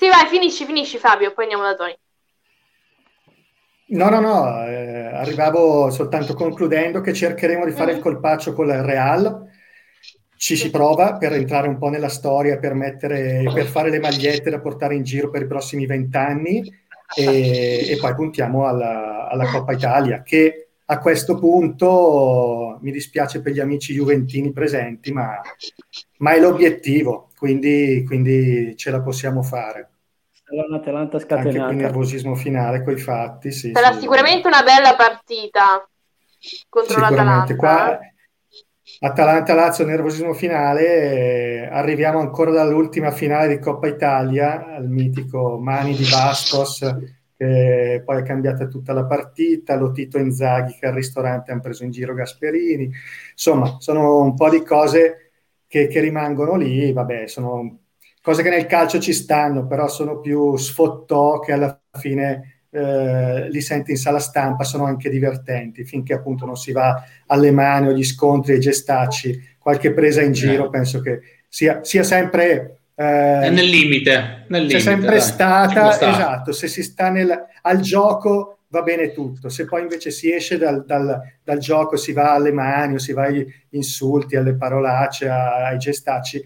Sì, vai, finisci, finisci Fabio, poi andiamo da Tony. No, no, no, eh, arrivavo soltanto concludendo che cercheremo di fare il colpaccio con il Real. Ci si prova per entrare un po' nella storia, per, mettere, per fare le magliette da portare in giro per i prossimi vent'anni e, e poi puntiamo alla, alla Coppa Italia, che a questo punto mi dispiace per gli amici juventini presenti, ma, ma è l'obiettivo, quindi, quindi ce la possiamo fare. Sarà un'Atalanta Anche qui scatenata. nervosismo finale coi fatti. Sì, Sarà sì. sicuramente una bella partita contro l'Atalanta. Qua Atalanta-Lazio, nervosismo finale, eh, arriviamo ancora dall'ultima finale di Coppa Italia, al mitico Mani di Bastos, che poi è cambiata tutta la partita, Lotito Inzaghi che al ristorante hanno preso in giro Gasperini, insomma sono un po' di cose che, che rimangono lì, vabbè, sono cose che nel calcio ci stanno, però sono più sfottò che alla fine eh, li senti in sala stampa, sono anche divertenti, finché appunto non si va alle mani o agli scontri ai gestacci, qualche presa in giro, Eh. penso che sia, sia sempre... eh, nel limite. Nel c'è limite, sempre dai. Stata, esatto, se si sta nel, al gioco va bene tutto, se poi invece si esce dal, dal- dal gioco, si va alle mani o si va agli insulti, alle parolacce, a- ai gestacci,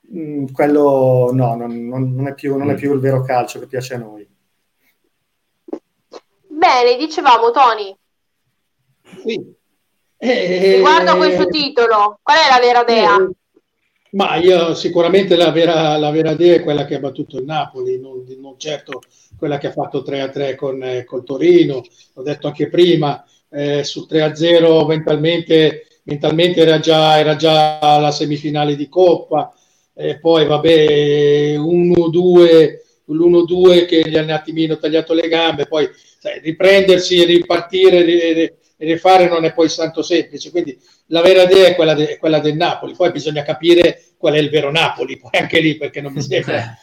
mh, quello no, non, non- non è più, non è Mm. più il vero calcio che piace a noi. Bene, dicevamo Tony, Sì. Eh, riguardo a questo titolo, qual è la vera dea? eh, ma io sicuramente la vera, la vera idea è quella che ha battuto il Napoli, non, non certo quella che ha fatto 3-3 con eh, col Torino. L'ho detto anche prima, eh, su 3-0 mentalmente, mentalmente era, già, era già la semifinale di Coppa, e poi vabbè 1-2, l'1-2 che gli ha un attimino tagliato le gambe, poi sai, riprendersi e ripartire e rifare non è poi tanto semplice, quindi la vera idea è quella, de, quella, del Napoli, poi bisogna capire qual è il vero Napoli, poi anche lì perché non mi sembra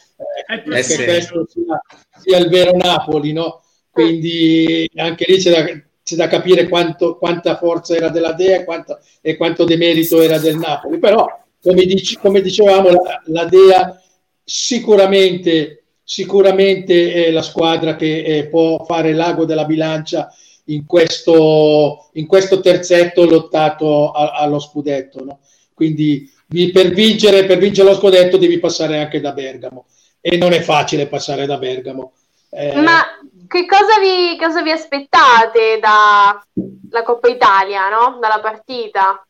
eh, eh, che questo sia, sia, il vero Napoli, no? Quindi anche lì c'è da, c'è da capire quanto, quanta forza era della Dea e quanto, e quanto demerito era del Napoli, però come, dici, come dicevamo la, la Dea sicuramente, sicuramente è la squadra che eh, può fare l'ago della bilancia in questo, in questo terzetto lottato a, allo scudetto. No? Quindi per vincere, per vincere lo scudetto devi passare anche da Bergamo e non è facile passare da Bergamo. Eh, Ma che cosa vi, cosa vi aspettate dalla Coppa Italia, no? dalla partita?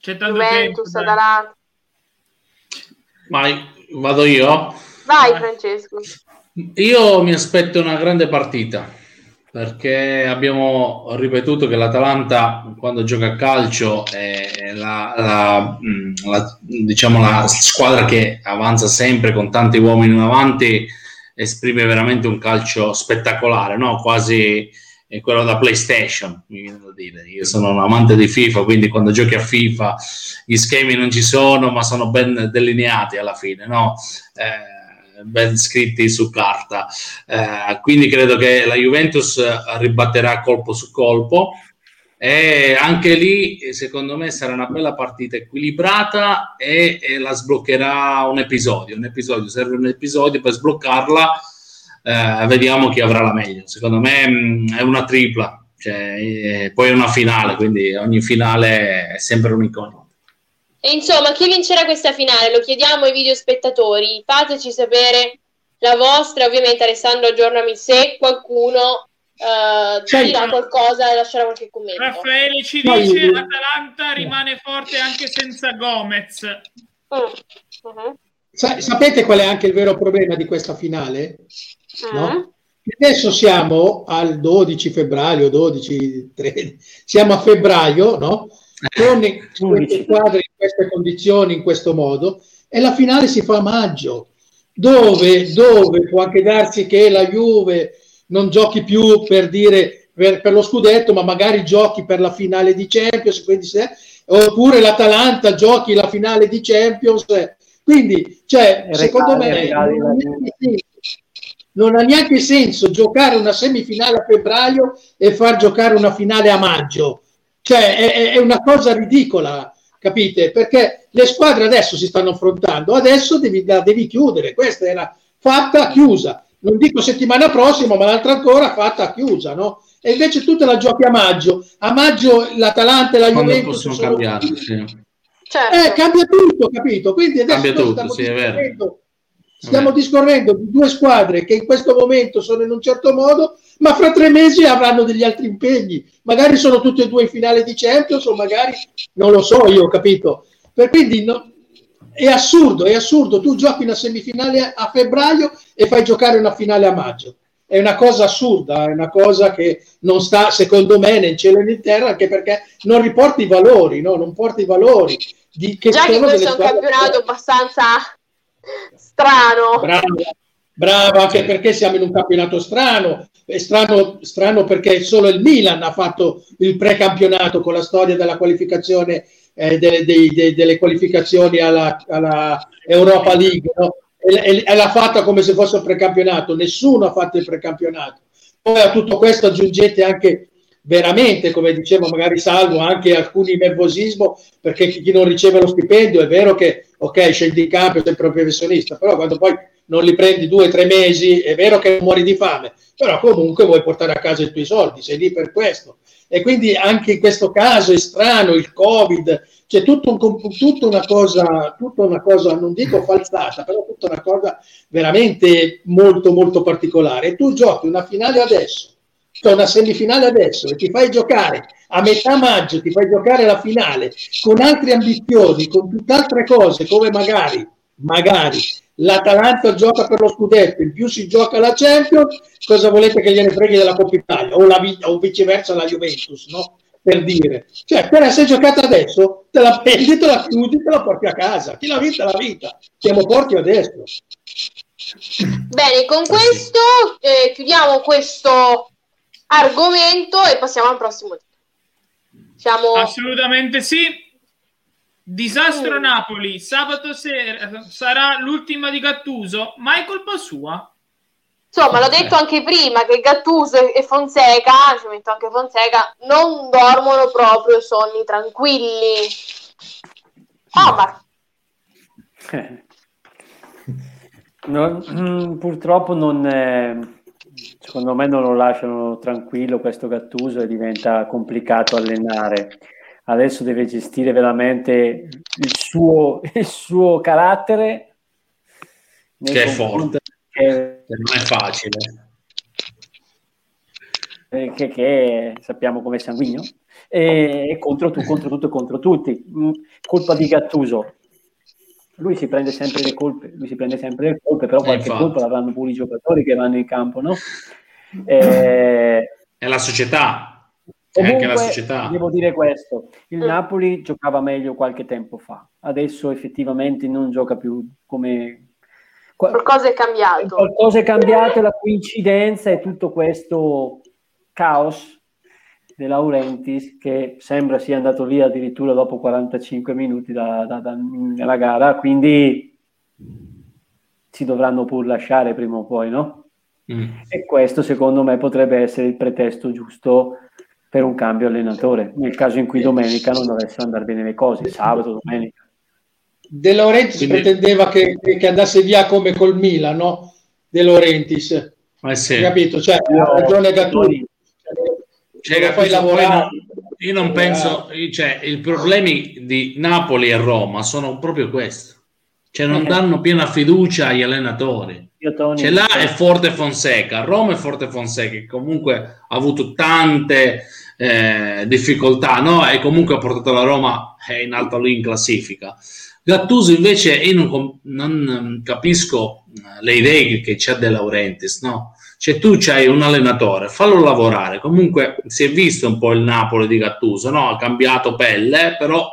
C'è tanto Juventus, tempo, Atalanta. Vai, vado io? Vai Francesco. Io mi aspetto una grande partita perché abbiamo ripetuto che l'Atalanta quando gioca a calcio è la, la, mm, la, diciamo la squadra che avanza sempre con tanti uomini in avanti esprime veramente un calcio spettacolare, no? quasi quello da PlayStation, mi viene da dire. Io sono un amante di FIFA, quindi quando giochi a FIFA gli schemi non ci sono, ma sono ben delineati alla fine, no? Eh, ben scritti su carta. Eh, quindi credo che la Juventus ribatterà colpo su colpo. E anche lì, secondo me, sarà una bella partita equilibrata e, e la sbloccherà un episodio. Un episodio serve un episodio per sbloccarla. Eh, vediamo chi avrà la meglio. Secondo me mh, mm, è una tripla, cioè, poi è una finale, quindi ogni finale è sempre un'icona. E insomma, chi vincerà questa finale? Lo chiediamo ai video spettatori. Fateci sapere la vostra. Ovviamente, Alessandro, aggiornami se qualcuno uh, dirà qualcosa e lascerà qualche commento. Raffaele ci dice: Atalanta rimane forte anche senza Gomez. Mm. Uh-huh. Sa- sapete qual è anche il vero problema di questa finale? Uh-huh. No? Adesso siamo al 12 febbraio, 12, 13, siamo a febbraio, no? Con queste squadre in queste condizioni, in questo modo, e la finale si fa a maggio, dove, dove può anche darsi che la Juve non giochi più per dire per, per lo scudetto, ma magari giochi per la finale di Champions, quindi se, oppure l'Atalanta giochi la finale di Champions. Quindi, cioè, secondo me, non ha neanche senso giocare una semifinale a febbraio e far giocare una finale a maggio cioè è, è una cosa ridicola, capite? Perché le squadre adesso si stanno affrontando, adesso devi, la devi chiudere, questa era fatta chiusa. Non dico settimana prossima, ma l'altra ancora fatta chiusa, no? E invece tu te la giochi a maggio. A maggio l'Atalanta e la Quando Juventus possono cambiare, sì. certo. eh, cambia tutto, capito? Quindi adesso cambia tutto, sì, è vero Stiamo discorrendo di due squadre che in questo momento sono in un certo modo, ma fra tre mesi avranno degli altri impegni. Magari sono tutte e due in finale di Champions o magari non lo so io, capito? Per quindi no, è assurdo, è assurdo. Tu giochi una semifinale a febbraio e fai giocare una finale a maggio. È una cosa assurda, è una cosa che non sta, secondo me, né in cielo né in terra, anche perché non riporti i valori, no? non porti i valori. Di, che Già che questo è un campionato abbastanza strano. Bravo, bravo, anche perché siamo in un campionato strano. È strano, strano perché solo il Milan ha fatto il precampionato con la storia della qualificazione eh, delle, dei, delle, qualificazioni alla, alla Europa League. No? E, e, l'ha fatta come se fosse un precampionato. Nessuno ha fatto il precampionato. Poi a tutto questo aggiungete anche veramente, come dicevo, magari salvo anche alcuni nervosismo perché chi non riceve lo stipendio è vero che ok, scendi in campo, sei professionista, però quando poi non li prendi due o tre mesi è vero che muori di fame, però comunque vuoi portare a casa i tuoi soldi, sei lì per questo. E quindi anche in questo caso è strano il Covid, c'è tutto un, tutta una cosa, tutta una cosa, non dico falsata, però tutta una cosa veramente molto molto particolare. E tu giochi una finale adesso c'è una semifinale adesso e ti fai giocare a metà maggio, ti fai giocare la finale con altre ambizioni, con tutt'altre cose, come magari, magari l'Atalanta gioca per lo scudetto, in più si gioca la Champions, cosa volete che gliene freghi della Coppa Italia o, la, o viceversa la Juventus, no? Per dire, cioè, per essere giocata adesso, te la prendi, te la chiudi, te la porti a casa. Chi l'ha vinta, l'ha vinta. Siamo forti adesso. Bene, con questo eh, chiudiamo questo argomento e passiamo al prossimo. Siamo... Assolutamente sì. Disastro mm. Napoli, sabato sera sarà l'ultima di Gattuso, ma è colpa sua? Insomma, l'ho detto anche prima che Gattuso e Fonseca, ci metto anche Fonseca, non dormono proprio sonni tranquilli. Omar. Non, mm, purtroppo non, eh, secondo me non lo lasciano tranquillo questo Gattuso e diventa complicato allenare adesso deve gestire veramente il suo, il suo carattere. Che è forte, che, non è facile. Eh, che, che sappiamo come è sanguigno. E contro, tu, contro tutto e contro tutti. Mm, colpa di Gattuso. Lui si prende sempre le colpe, lui si prende sempre le colpe, però qualche Infatti. colpa l'avranno pure i giocatori che vanno in campo, no? Eh, è la società, Comunque, anche la società. Devo dire questo, il mm. Napoli giocava meglio qualche tempo fa, adesso effettivamente non gioca più come... Qualcosa è cambiato. Qualcosa è cambiato, la coincidenza è tutto questo caos De Laurentiis che sembra sia andato via addirittura dopo 45 minuti da, da, da, dalla gara, quindi si dovranno pur lasciare prima o poi, no? Mm. E questo secondo me potrebbe essere il pretesto giusto per un cambio allenatore, nel caso in cui domenica non dovessero andare bene le cose, sabato, domenica. De Laurentiis Quindi... pretendeva che, che, andasse via come col Milan, no? De Laurentiis. Eh sì. Capito? Cioè, ha ragione Gattuso. Cioè, poi lavorare... Io non penso, cioè, i problemi di Napoli e Roma sono proprio questo. Cioè, non eh. danno piena fiducia agli allenatori. Ce l'ha è Forte Fonseca, Roma è Forte Fonseca, che comunque ha avuto tante eh, difficoltà, no? E comunque ha portato la Roma eh, in alto lì in classifica. Gattuso invece io non, non capisco eh, le idee che c'ha De Laurentiis, no? Cioè tu c'hai un allenatore, fallo lavorare. Comunque si è visto un po' il Napoli di Gattuso, no? Ha cambiato pelle, però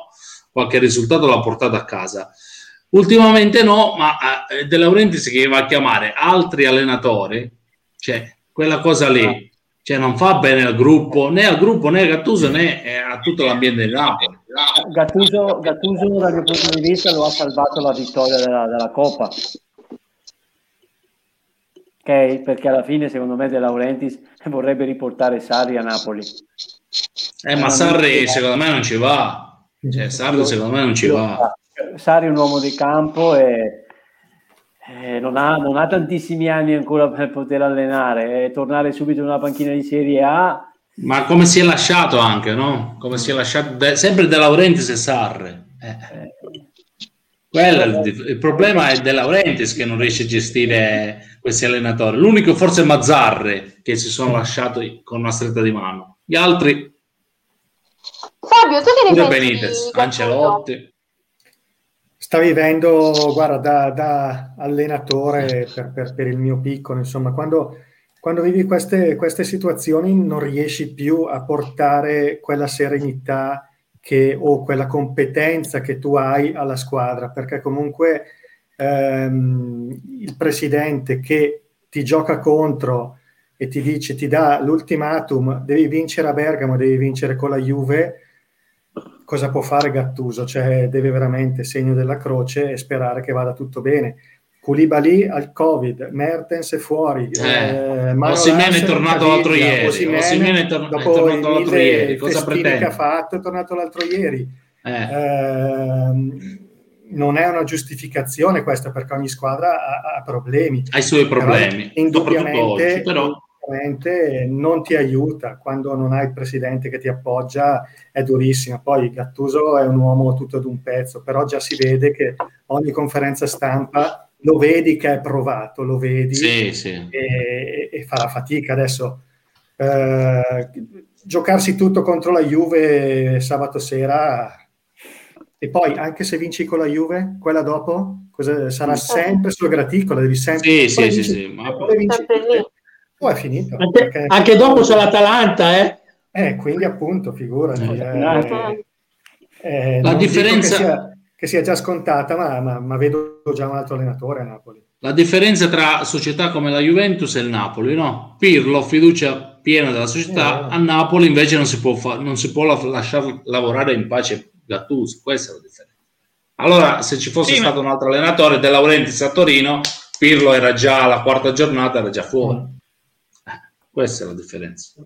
qualche risultato l'ha portato a casa. Ultimamente no, ma eh, De Laurentiis che va a chiamare altri allenatori, cioè quella cosa lì cioè non fa bene al gruppo, né al gruppo né a Gattuso né eh, a tutto l'ambiente di Napoli. Gattuso, Gattuso dal mio punto di vista lo ha salvato la vittoria della, della Coppa. Ok, perché alla fine secondo me De Laurentiis vorrebbe riportare Sarri a Napoli. Eh, ma Sarri secondo me non ci va. Cioè, Sarri secondo me non ci va. Sarri è un uomo di campo e eh, non, ha, non, ha, tantissimi anni ancora per poter allenare e tornare subito in una panchina di Serie A. Ma come si è lasciato anche, no? Come si è lasciato de- sempre De Laurentiis e Sarre. Eh. Eh. Quello, il, il, problema è De Laurentiis che non riesce a gestire questi allenatori. L'unico forse è Mazzarre che si sono lasciati con una stretta di mano. Gli altri Fabio, tu che ne pensi? Benitez, Ancelotti sta vivendo, guarda, da, da allenatore per, per, per, il mio piccolo, insomma, quando, quando vivi queste, queste, situazioni non riesci più a portare quella serenità che, o quella competenza che tu hai alla squadra, perché comunque ehm, il presidente che ti gioca contro e ti dice, ti dà l'ultimatum, devi vincere a Bergamo, devi vincere con la Juve, cosa può fare Gattuso? Cioè, deve veramente segno della croce e sperare che vada tutto bene. Koulibaly al Covid, Mertens è fuori. Eh, eh, Osimene è tornato l'altro ieri. Osimene è, tor- è tornato l'altro ieri. Cosa pretende? che ha fatto è tornato l'altro ieri. Eh. Eh, non è una giustificazione questa perché ogni squadra ha, ha problemi. Ha i suoi problemi. Però, indubbiamente, oggi, però non ti aiuta quando non hai il presidente che ti appoggia è durissima poi Gattuso è un uomo tutto d'un pezzo però già si vede che ogni conferenza stampa lo vedi che è provato lo vedi sì, sì. E, e, fa la fatica. Adesso eh, giocarsi tutto contro la Juve sabato sera e poi anche se vinci con la Juve quella dopo cosa, sarà sempre sul graticolo devi sempre sì, sì, sì, sì, ma... vinci, poi è finito. Anche, perché... anche dopo c'è l'Atalanta, eh? Eh, quindi appunto, figurati. Eh, eh, la differenza... Che sia, che sia, già scontata, ma, ma, ma, vedo già un altro allenatore a Napoli. La differenza tra società come la Juventus e il Napoli, no? Pirlo, fiducia piena della società, eh, a Napoli invece non si può, fa- non si può lasciare lavorare in pace Gattuso, questa è la differenza. Allora, se ci fosse sì, stato ma... un altro allenatore, De Laurentiis a Torino, Pirlo era già alla quarta giornata, era già fuori. Questa è la differenza.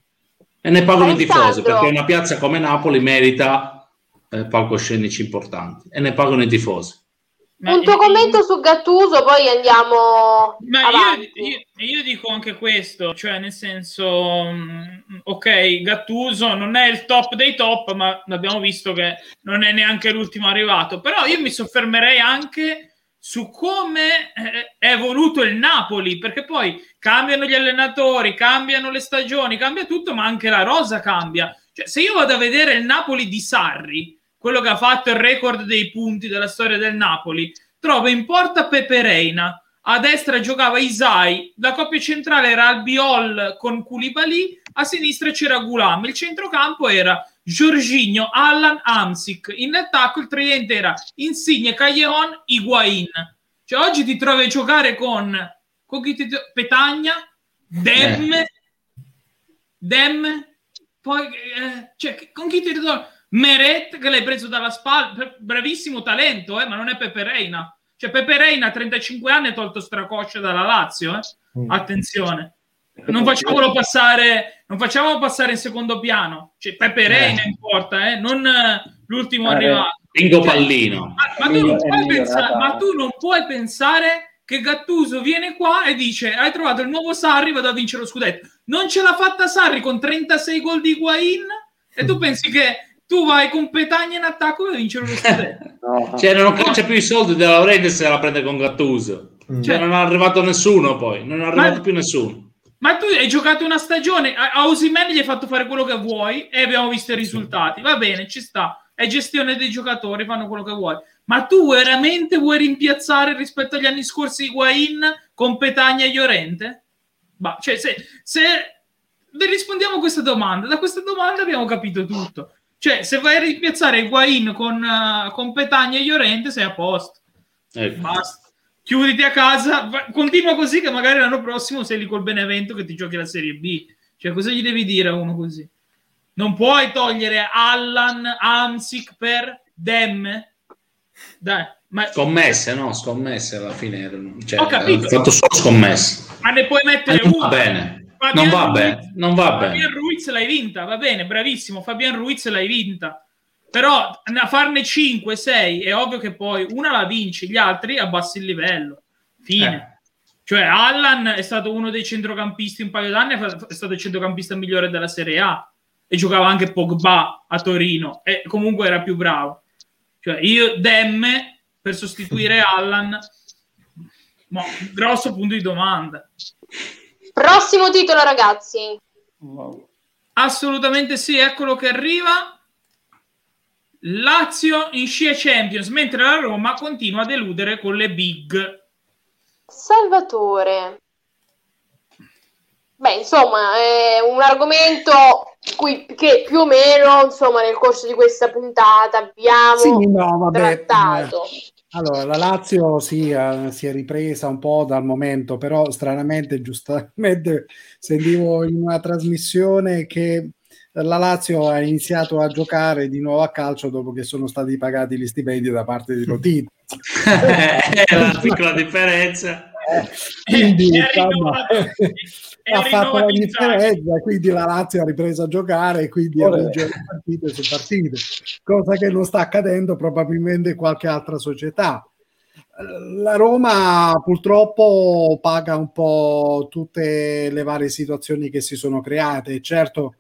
E ne pagano i tifosi, perché una piazza come Napoli merita eh, palcoscenici importanti e ne pagano i tifosi. Ma un tuo commento su Gattuso, poi andiamo ma avanti. Io, io, io, dico anche questo, cioè nel senso, mm, ok, Gattuso non è il top dei top, ma abbiamo visto che non è neanche l'ultimo arrivato, però io mi soffermerei anche su come eh, è evoluto il Napoli, perché poi cambiano gli allenatori, cambiano le stagioni, cambia tutto, ma anche la rosa cambia. Cioè, se io vado a vedere il Napoli di Sarri, quello che ha fatto il record dei punti della storia del Napoli, trova in porta Pepe Reina, a destra giocava Isai, la coppia centrale era Albiol con Koulibaly, a sinistra c'era Gulam, il centrocampo era Giorginio, Allan, Amsic, in attacco il tridente era Insigne, Callejon, Higuain. Cioè oggi ti trovi a giocare con, con chi ti, Petagna, Dem, eh. Dem, poi eh, cioè, con chi ti ritorna? Meret che l'hai preso dalla spalla, bravissimo talento, eh, ma non è Pepe Reina. Cioè Pepe Reina a 35 anni ha tolto stracoscia dalla Lazio, eh? mm. attenzione. Non facciamolo passare, non facciamolo passare in secondo piano. Cioè, Pepe Reina eh. importa, eh? non l'ultimo eh, arrivato. Cioè, Pallino. Ma, ma, tu pensare, ma, tu non puoi pensare che Gattuso viene qua e dice hai trovato il nuovo Sarri, vado a vincere lo scudetto. Non ce l'ha fatta Sarri con 36 gol di Guain e tu pensi che tu vai con Petagna in attacco e vincere lo scudetto. no. Cioè, non caccia più i soldi della Laurentiis se la prende con Gattuso. Mm. Cioè, non è arrivato nessuno poi, non è arrivato ma, più nessuno. Ma tu hai giocato una stagione, a, a gli hai fatto fare quello che vuoi e abbiamo visto i risultati. Va bene, ci sta. È gestione dei giocatori, fanno quello che vuoi. Ma tu veramente vuoi rimpiazzare rispetto agli anni scorsi Higuain con Petagna e Llorente? Bah, cioè, se, se rispondiamo a questa domanda, da questa domanda abbiamo capito tutto. Cioè, se vai a rimpiazzare Higuain con, uh, con Petagna e Llorente, sei a posto. Ecco. Basta. Chiuditi a casa, va- continua così che magari l'anno prossimo sei lì col Benevento che ti giochi la Serie B. Cioè, cosa gli devi dire a uno così? Non puoi togliere Allan, Amsic per Dem. Dai. Ma... Scommesse, no? Scommesse alla fine. Cioè, Ho capito. Ho fatto solo scommesse. Ma ne puoi mettere uno. Va bene. Fabian non va Ruiz, bene, non va bene. Fabian Ruiz l'hai vinta, va bene, bravissimo. Fabian Ruiz l'hai vinta. Però a farne 5, 6 è ovvio che poi una la vinci, gli altri abbassi il livello. Fine. Eh. Cioè, Allan è stato uno dei centrocampisti un paio d'anni, è stato il centrocampista migliore della Serie A e giocava anche Pogba a Torino e comunque era più bravo. Cioè, io Demme per sostituire Allan, ma grosso punto di domanda. Prossimo titolo, ragazzi. Wow. Assolutamente sì, eccolo che arriva. Lazio in scia Champions, mentre la Roma continua a deludere con le big. Salvatore. Beh, insomma, è un argomento cui, che più o meno, insomma, nel corso di questa puntata abbiamo sì, no, vabbè, trattato. Eh allora, la Lazio sì, uh, si è ripresa un po' dal momento, però stranamente, giustamente, sentivo in una trasmissione che la Lazio ha iniziato a giocare di nuovo a calcio dopo che sono stati pagati gli stipendi da parte di Lotito. È una piccola differenza. Eh, quindi, insomma, ha fatto la differenza, quindi la Lazio ha ripreso a giocare e quindi a vincere partite su partite, cosa che non sta accadendo probabilmente in qualche altra società. La Roma purtroppo paga un po' tutte le varie situazioni che si sono create. Certo,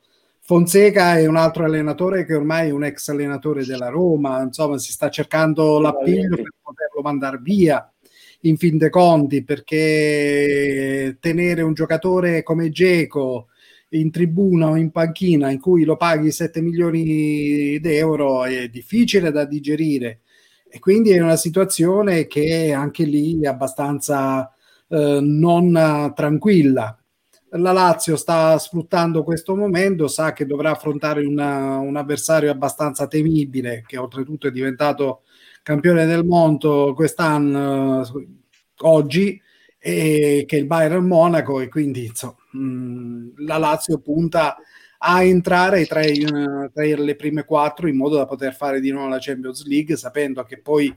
Fonseca è un altro allenatore che ormai è un ex allenatore della Roma, insomma, si sta cercando l'appiglio per poterlo mandare via in fin dei conti perché tenere un giocatore come Geco in tribuna o in panchina in cui lo paghi 7 milioni di euro è difficile da digerire e quindi è una situazione che anche lì è abbastanza eh, non tranquilla. La Lazio sta sfruttando questo momento, sa che dovrà affrontare una, un avversario abbastanza temibile, che oltretutto è diventato campione del mondo quest'anno, oggi, e che è il Bayern Monaco e quindi insomma, mh, la Lazio punta a entrare tra, i, tra, le prime quattro in modo da poter fare di nuovo la Champions League sapendo che poi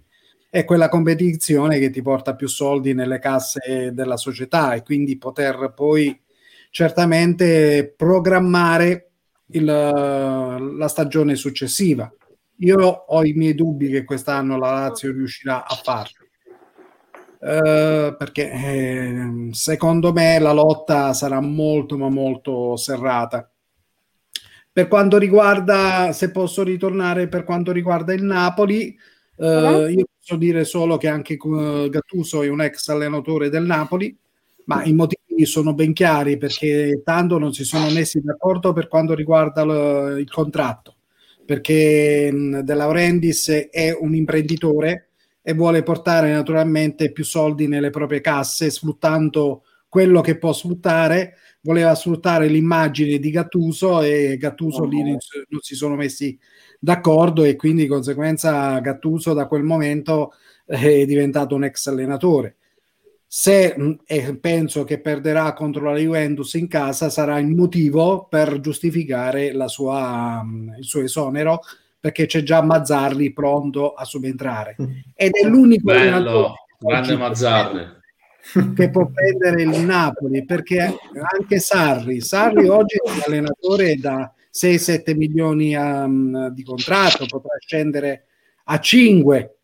è quella competizione che ti porta più soldi nelle casse della società e quindi poter poi certamente programmare il, la stagione successiva. Io ho i miei dubbi che quest'anno la Lazio riuscirà a farlo. Uh, perché eh, secondo me la lotta sarà molto ma molto serrata per quanto riguarda se posso ritornare per quanto riguarda il Napoli uh, uh-huh. io posso dire solo che anche Gattuso è un ex allenatore del Napoli ma i motivi sono ben chiari perché tanto non si sono messi d'accordo per quanto riguarda l- il contratto perché De Laurendis è un imprenditore e vuole portare naturalmente più soldi nelle proprie casse sfruttando quello che può sfruttare voleva sfruttare l'immagine di Gattuso e Gattuso oh. lì non, non si sono messi d'accordo e quindi di conseguenza Gattuso da quel momento è diventato un ex allenatore se e penso che perderà contro la Juventus in casa sarà il motivo per giustificare sua, il suo esonero perché c'è già Mazzarri pronto a subentrare. Mm. ed è l'unico Bello, grande Mazzarri. che può prendere il Napoli perché anche Sarri Sarri oggi è un allenatore da 6-7 milioni um, di contratto potrà scendere a 5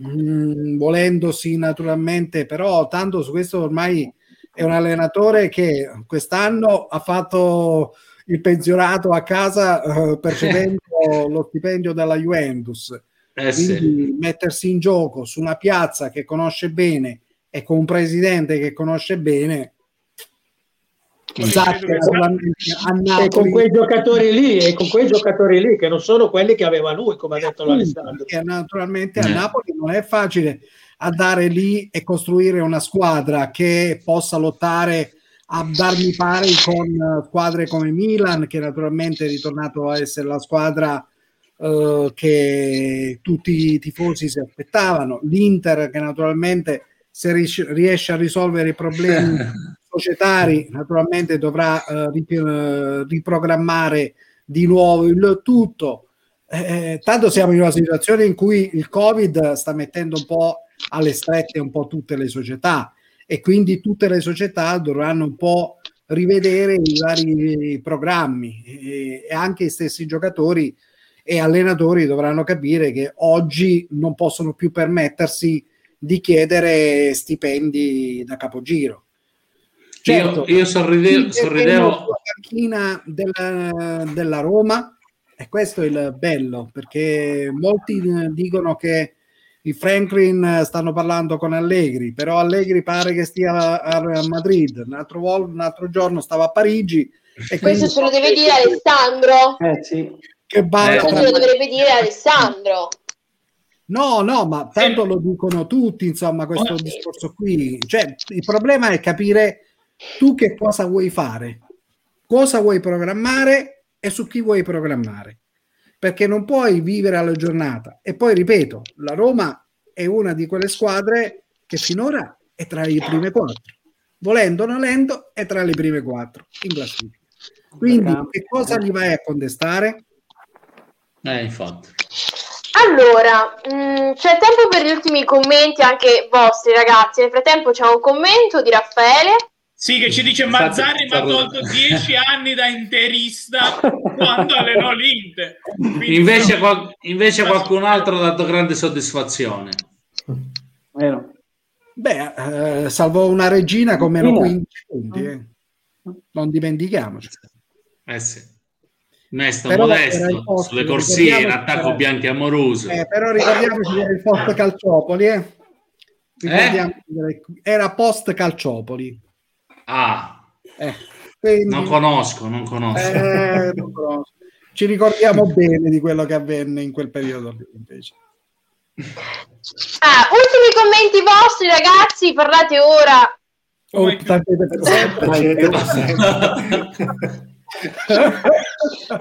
mm, volendosi naturalmente però tanto su questo ormai è un allenatore che quest'anno ha fatto il pensionato a casa uh, percependo lo stipendio della Juventus. Eh Quindi sì. mettersi in gioco su una piazza che conosce bene e con un presidente che conosce bene Esatto, e con quei giocatori lì e con quei giocatori lì che non sono quelli che aveva lui come ha detto l'Alessandro che naturalmente a Napoli non è facile andare lì e costruire una squadra che possa lottare a darmi pari con eh, squadre come Milan, che naturalmente è ritornato a essere la squadra uh, che tutti i tifosi si aspettavano, l'Inter che naturalmente se riesce a risolvere i problemi societari naturalmente dovrà uh, rip- riprogrammare di nuovo il tutto. Eh, tanto siamo in una situazione in cui il Covid sta mettendo un po' alle strette un po' tutte le società e quindi tutte le società dovranno un po' rivedere i vari programmi e, anche i stessi giocatori e allenatori dovranno capire che oggi non possono più permettersi di chiedere stipendi da capogiro. Certo, io, io sorridevo, sorridevo. La panchina della, della Roma e questo è il bello perché molti dicono che i Franklin stanno parlando con Allegri, però Allegri pare che stia a Madrid, un altro, un altro giorno stava a Parigi. E Questo ce lo deve dire Alessandro. Eh, sì. Che barra Questo ce lo dovrebbe dire Alessandro. No, no, ma tanto lo dicono tutti, insomma, questo oh, discorso qui. Cioè, il problema è capire tu che cosa vuoi fare, cosa vuoi programmare e su chi vuoi programmare perché non puoi vivere alla giornata. E poi ripeto, la Roma è una di quelle squadre che finora è tra le prime quattro. Volendo o nolendo, è tra le prime quattro in classifica. Quindi, che cosa gli vai a contestare? Eh, infatti. Allora, mh, mm, c'è tempo per gli ultimi commenti anche vostri, ragazzi. Nel frattempo c'è un commento di Raffaele. Sì, che ci dice Mazzarri mi ha tolto dieci anni da interista quando allenò l'Inter. invece, qual- invece qualcun altro ha dato grande soddisfazione. Vero. Beh, eh, salvò una regina con meno 15 punti. Eh. Non dimentichiamoci. Eh sì. Mesto però modesto posto, sulle corsie in attacco era... bianchi amoroso. Eh, però ricordiamoci che era il post Calciopoli. Eh? eh? Era post Calciopoli. Ah, eh, quindi, non conosco, non conosco. Eh, non conosco. Ci ricordiamo bene di quello che avvenne in quel periodo invece. Ah, ultimi commenti vostri ragazzi, parlate ora. Oh,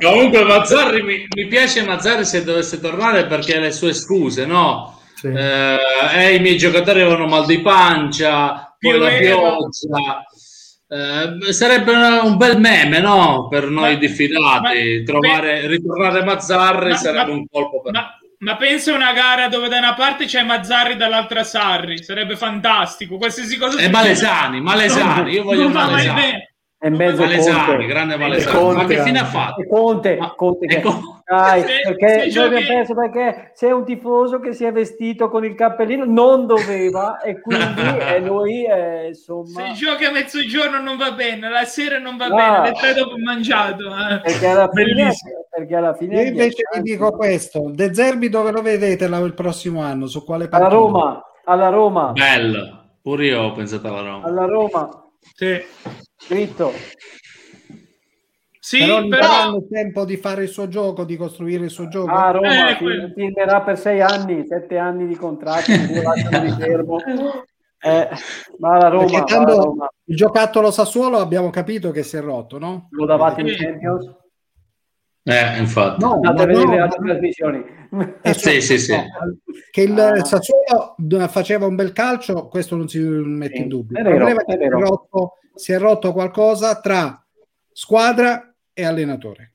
Comunque Mazzarri mi, mi, piace Mazzarri se dovesse tornare perché le sue scuse, no? Sì. Eh, eh, i miei giocatori avevano mal di pancia, poi la pioggia. Eh, sarebbe un bel meme, no? Per noi ma, diffidati, ma, trovare, beh, ritornare Mazzarri ma, sarebbe un colpo per ma, Ma pensa a una gara dove da una parte c'è Mazzarri dall'altra Sarri, sarebbe fantastico. Qualsiasi cosa E Malesani, Malesani, io voglio Non Malesani. In mezzo Malesani, Conte. grande E Malesani. Conte Ma che fine ha fatto? E Conte, Ma- Conte che- ecco. Dai, Se- perché se noi abbiamo perso perché c'è un tifoso che si è vestito con il cappellino, non doveva, e quindi e noi eh, insomma Se giochi a mezzogiorno non va bene, la sera non va Ah. bene, le tre dopo mangiato. eh. perché alla fine, Bellissimo. perché alla fine Io invece vi dico questo: De Zerbi dove lo vedete la- il prossimo anno? Su quale alla partita? Roma, alla Roma, Bello. Pure io ho pensato alla Roma. alla Roma, Sì, dritto. sì però gli però... daranno il tempo di fare il suo gioco, di costruire il suo gioco. Ah, Roma Eh, quello. firmerà per sei anni, sette anni di contratto, di fermo. Eh, ma la Roma, tanto Roma. il giocattolo Sassuolo abbiamo capito che si è rotto, no? lo davate in. Champions? Eh, infatti. No, Andate a vedere le altre trasmissioni. Eh, Sì, sì, sì. Che il Ah. Sassuolo faceva un bel calcio, questo non si mette Sì, in dubbio. è Il vero, problema è che si è, vero. rotto, si è rotto qualcosa tra squadra e allenatore.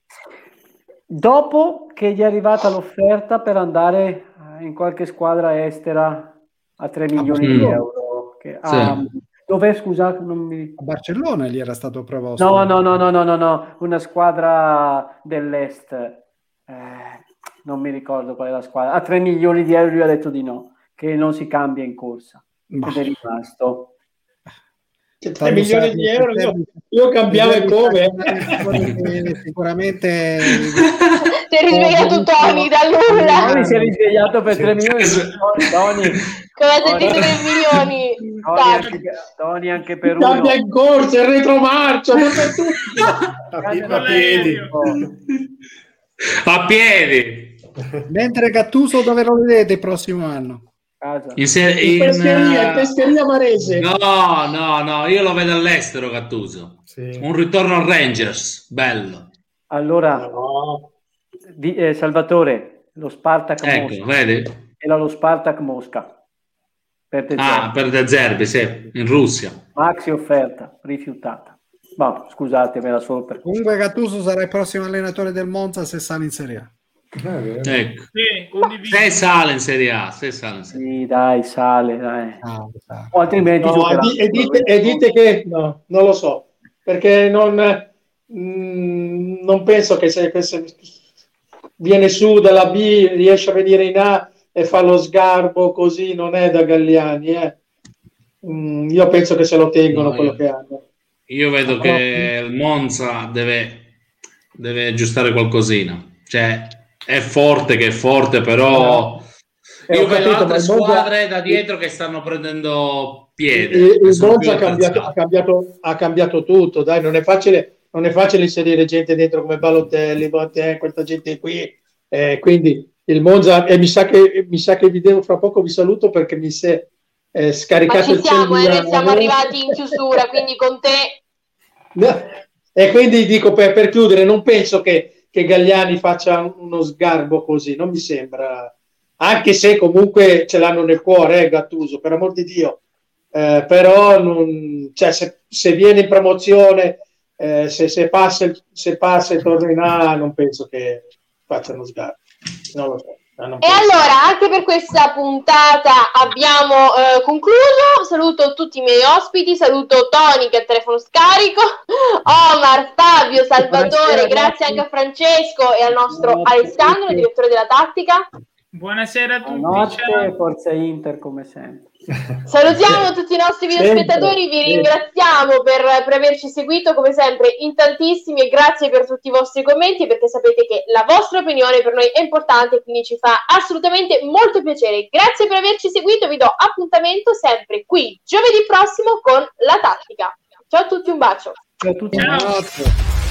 Dopo che gli è arrivata l'offerta per andare eh, in qualche squadra estera a 3 milioni di Barcellona. euro. Che, ah, Dov'è, scusa? Non mi... A Barcellona gli era stato proposto. No, no, no, no, no, no, no, una squadra dell'est. Non mi ricordo qual è la squadra. A 3 milioni di euro lui ha detto di no, che non si cambia in corsa. Ma- Ed è rimasto. 3 Tanto milioni di euro, io, io cambiavo e come? Sicuramente Si è risvegliato Tony da nulla. Tony si è risvegliato per 3 milioni. Tony, Come ha sentito 3 milioni. Tony, anche, Tony anche per uno. Cambia in corsa, il retromarcia, a piedi. A piedi. Mentre Gattuso dove lo vedete il prossimo anno? Casa. In se- In in, pescheria, in eh, pescheria Varese. No, no, no, io lo vedo all'estero, Gattuso. Sì. Un ritorno al Rangers, bello. Allora, No. di- eh, Salvatore, lo Spartak Ecco, Mosca. vedi? Era lo Spartak Mosca. Per te Ah, per De Zerbi, sì, in Russia. Maxi offerta, rifiutata. Ma scusate, me la solo per Comunque Gattuso sarà il prossimo allenatore del Monza se sale in Serie A. Ecco. Sì, condivido. Se sale in Serie A, se sale in Serie Sì, dai, sale, dai. Ah, sa. O altrimenti No, giocherà. e, di- dite, e dite che no, non lo so, perché non, mm, non penso che se, se viene su dalla B, riesce a venire in A e fa lo sgarbo così, non è da Galliani. eh. Mm, io penso che se lo tengono No, quello io- che hanno. Io vedo che il Monza deve, deve aggiustare qualcosina. Cioè, è forte che è forte, però... Eh, Io vedo altre il Monza- squadre da dietro che stanno prendendo piede. Il, il Monza ha cambiato, ha, cambiato, ha cambiato tutto, dai, non è facile, non è facile inserire gente dentro come Balotelli, Boateng, questa gente qui. Eh, quindi il Monza, e mi sa che mi sa che vi devo fra poco vi saluto perché mi si è eh, Ma scaricato ci il siamo, eh, cellulare. siamo arrivati in chiusura, quindi con te E quindi dico per, per chiudere, non penso che, che Gagliani faccia uno sgarbo così, non mi sembra, anche se comunque ce l'hanno nel cuore, eh, Gattuso, per amor di Dio. Eh, però non- cioè, se, se viene in promozione, eh, se, se passa, se passa e torna in A, non penso che faccia uno sgarbo. Non lo so. Non E allora, anche per questa puntata abbiamo eh, concluso. Saluto tutti i miei ospiti, saluto Tony che ha il telefono scarico, Omar, Fabio, Salvatore, Buonasera, grazie anche a Francesco e al nostro Grazie a Alessandro, direttore della tattica. Buonasera a tutti. Notte, ciao. Forza Inter come sempre. Salutiamo tutti i nostri videospettatori, vi ringraziamo per, per averci seguito come sempre in tantissimi e grazie per tutti i vostri commenti perché sapete che la vostra opinione per noi è importante e quindi ci fa assolutamente molto piacere. Grazie per averci seguito, vi do appuntamento sempre qui giovedì prossimo con la tattica. Ciao a tutti, un bacio. Ciao a tutti. Ciao.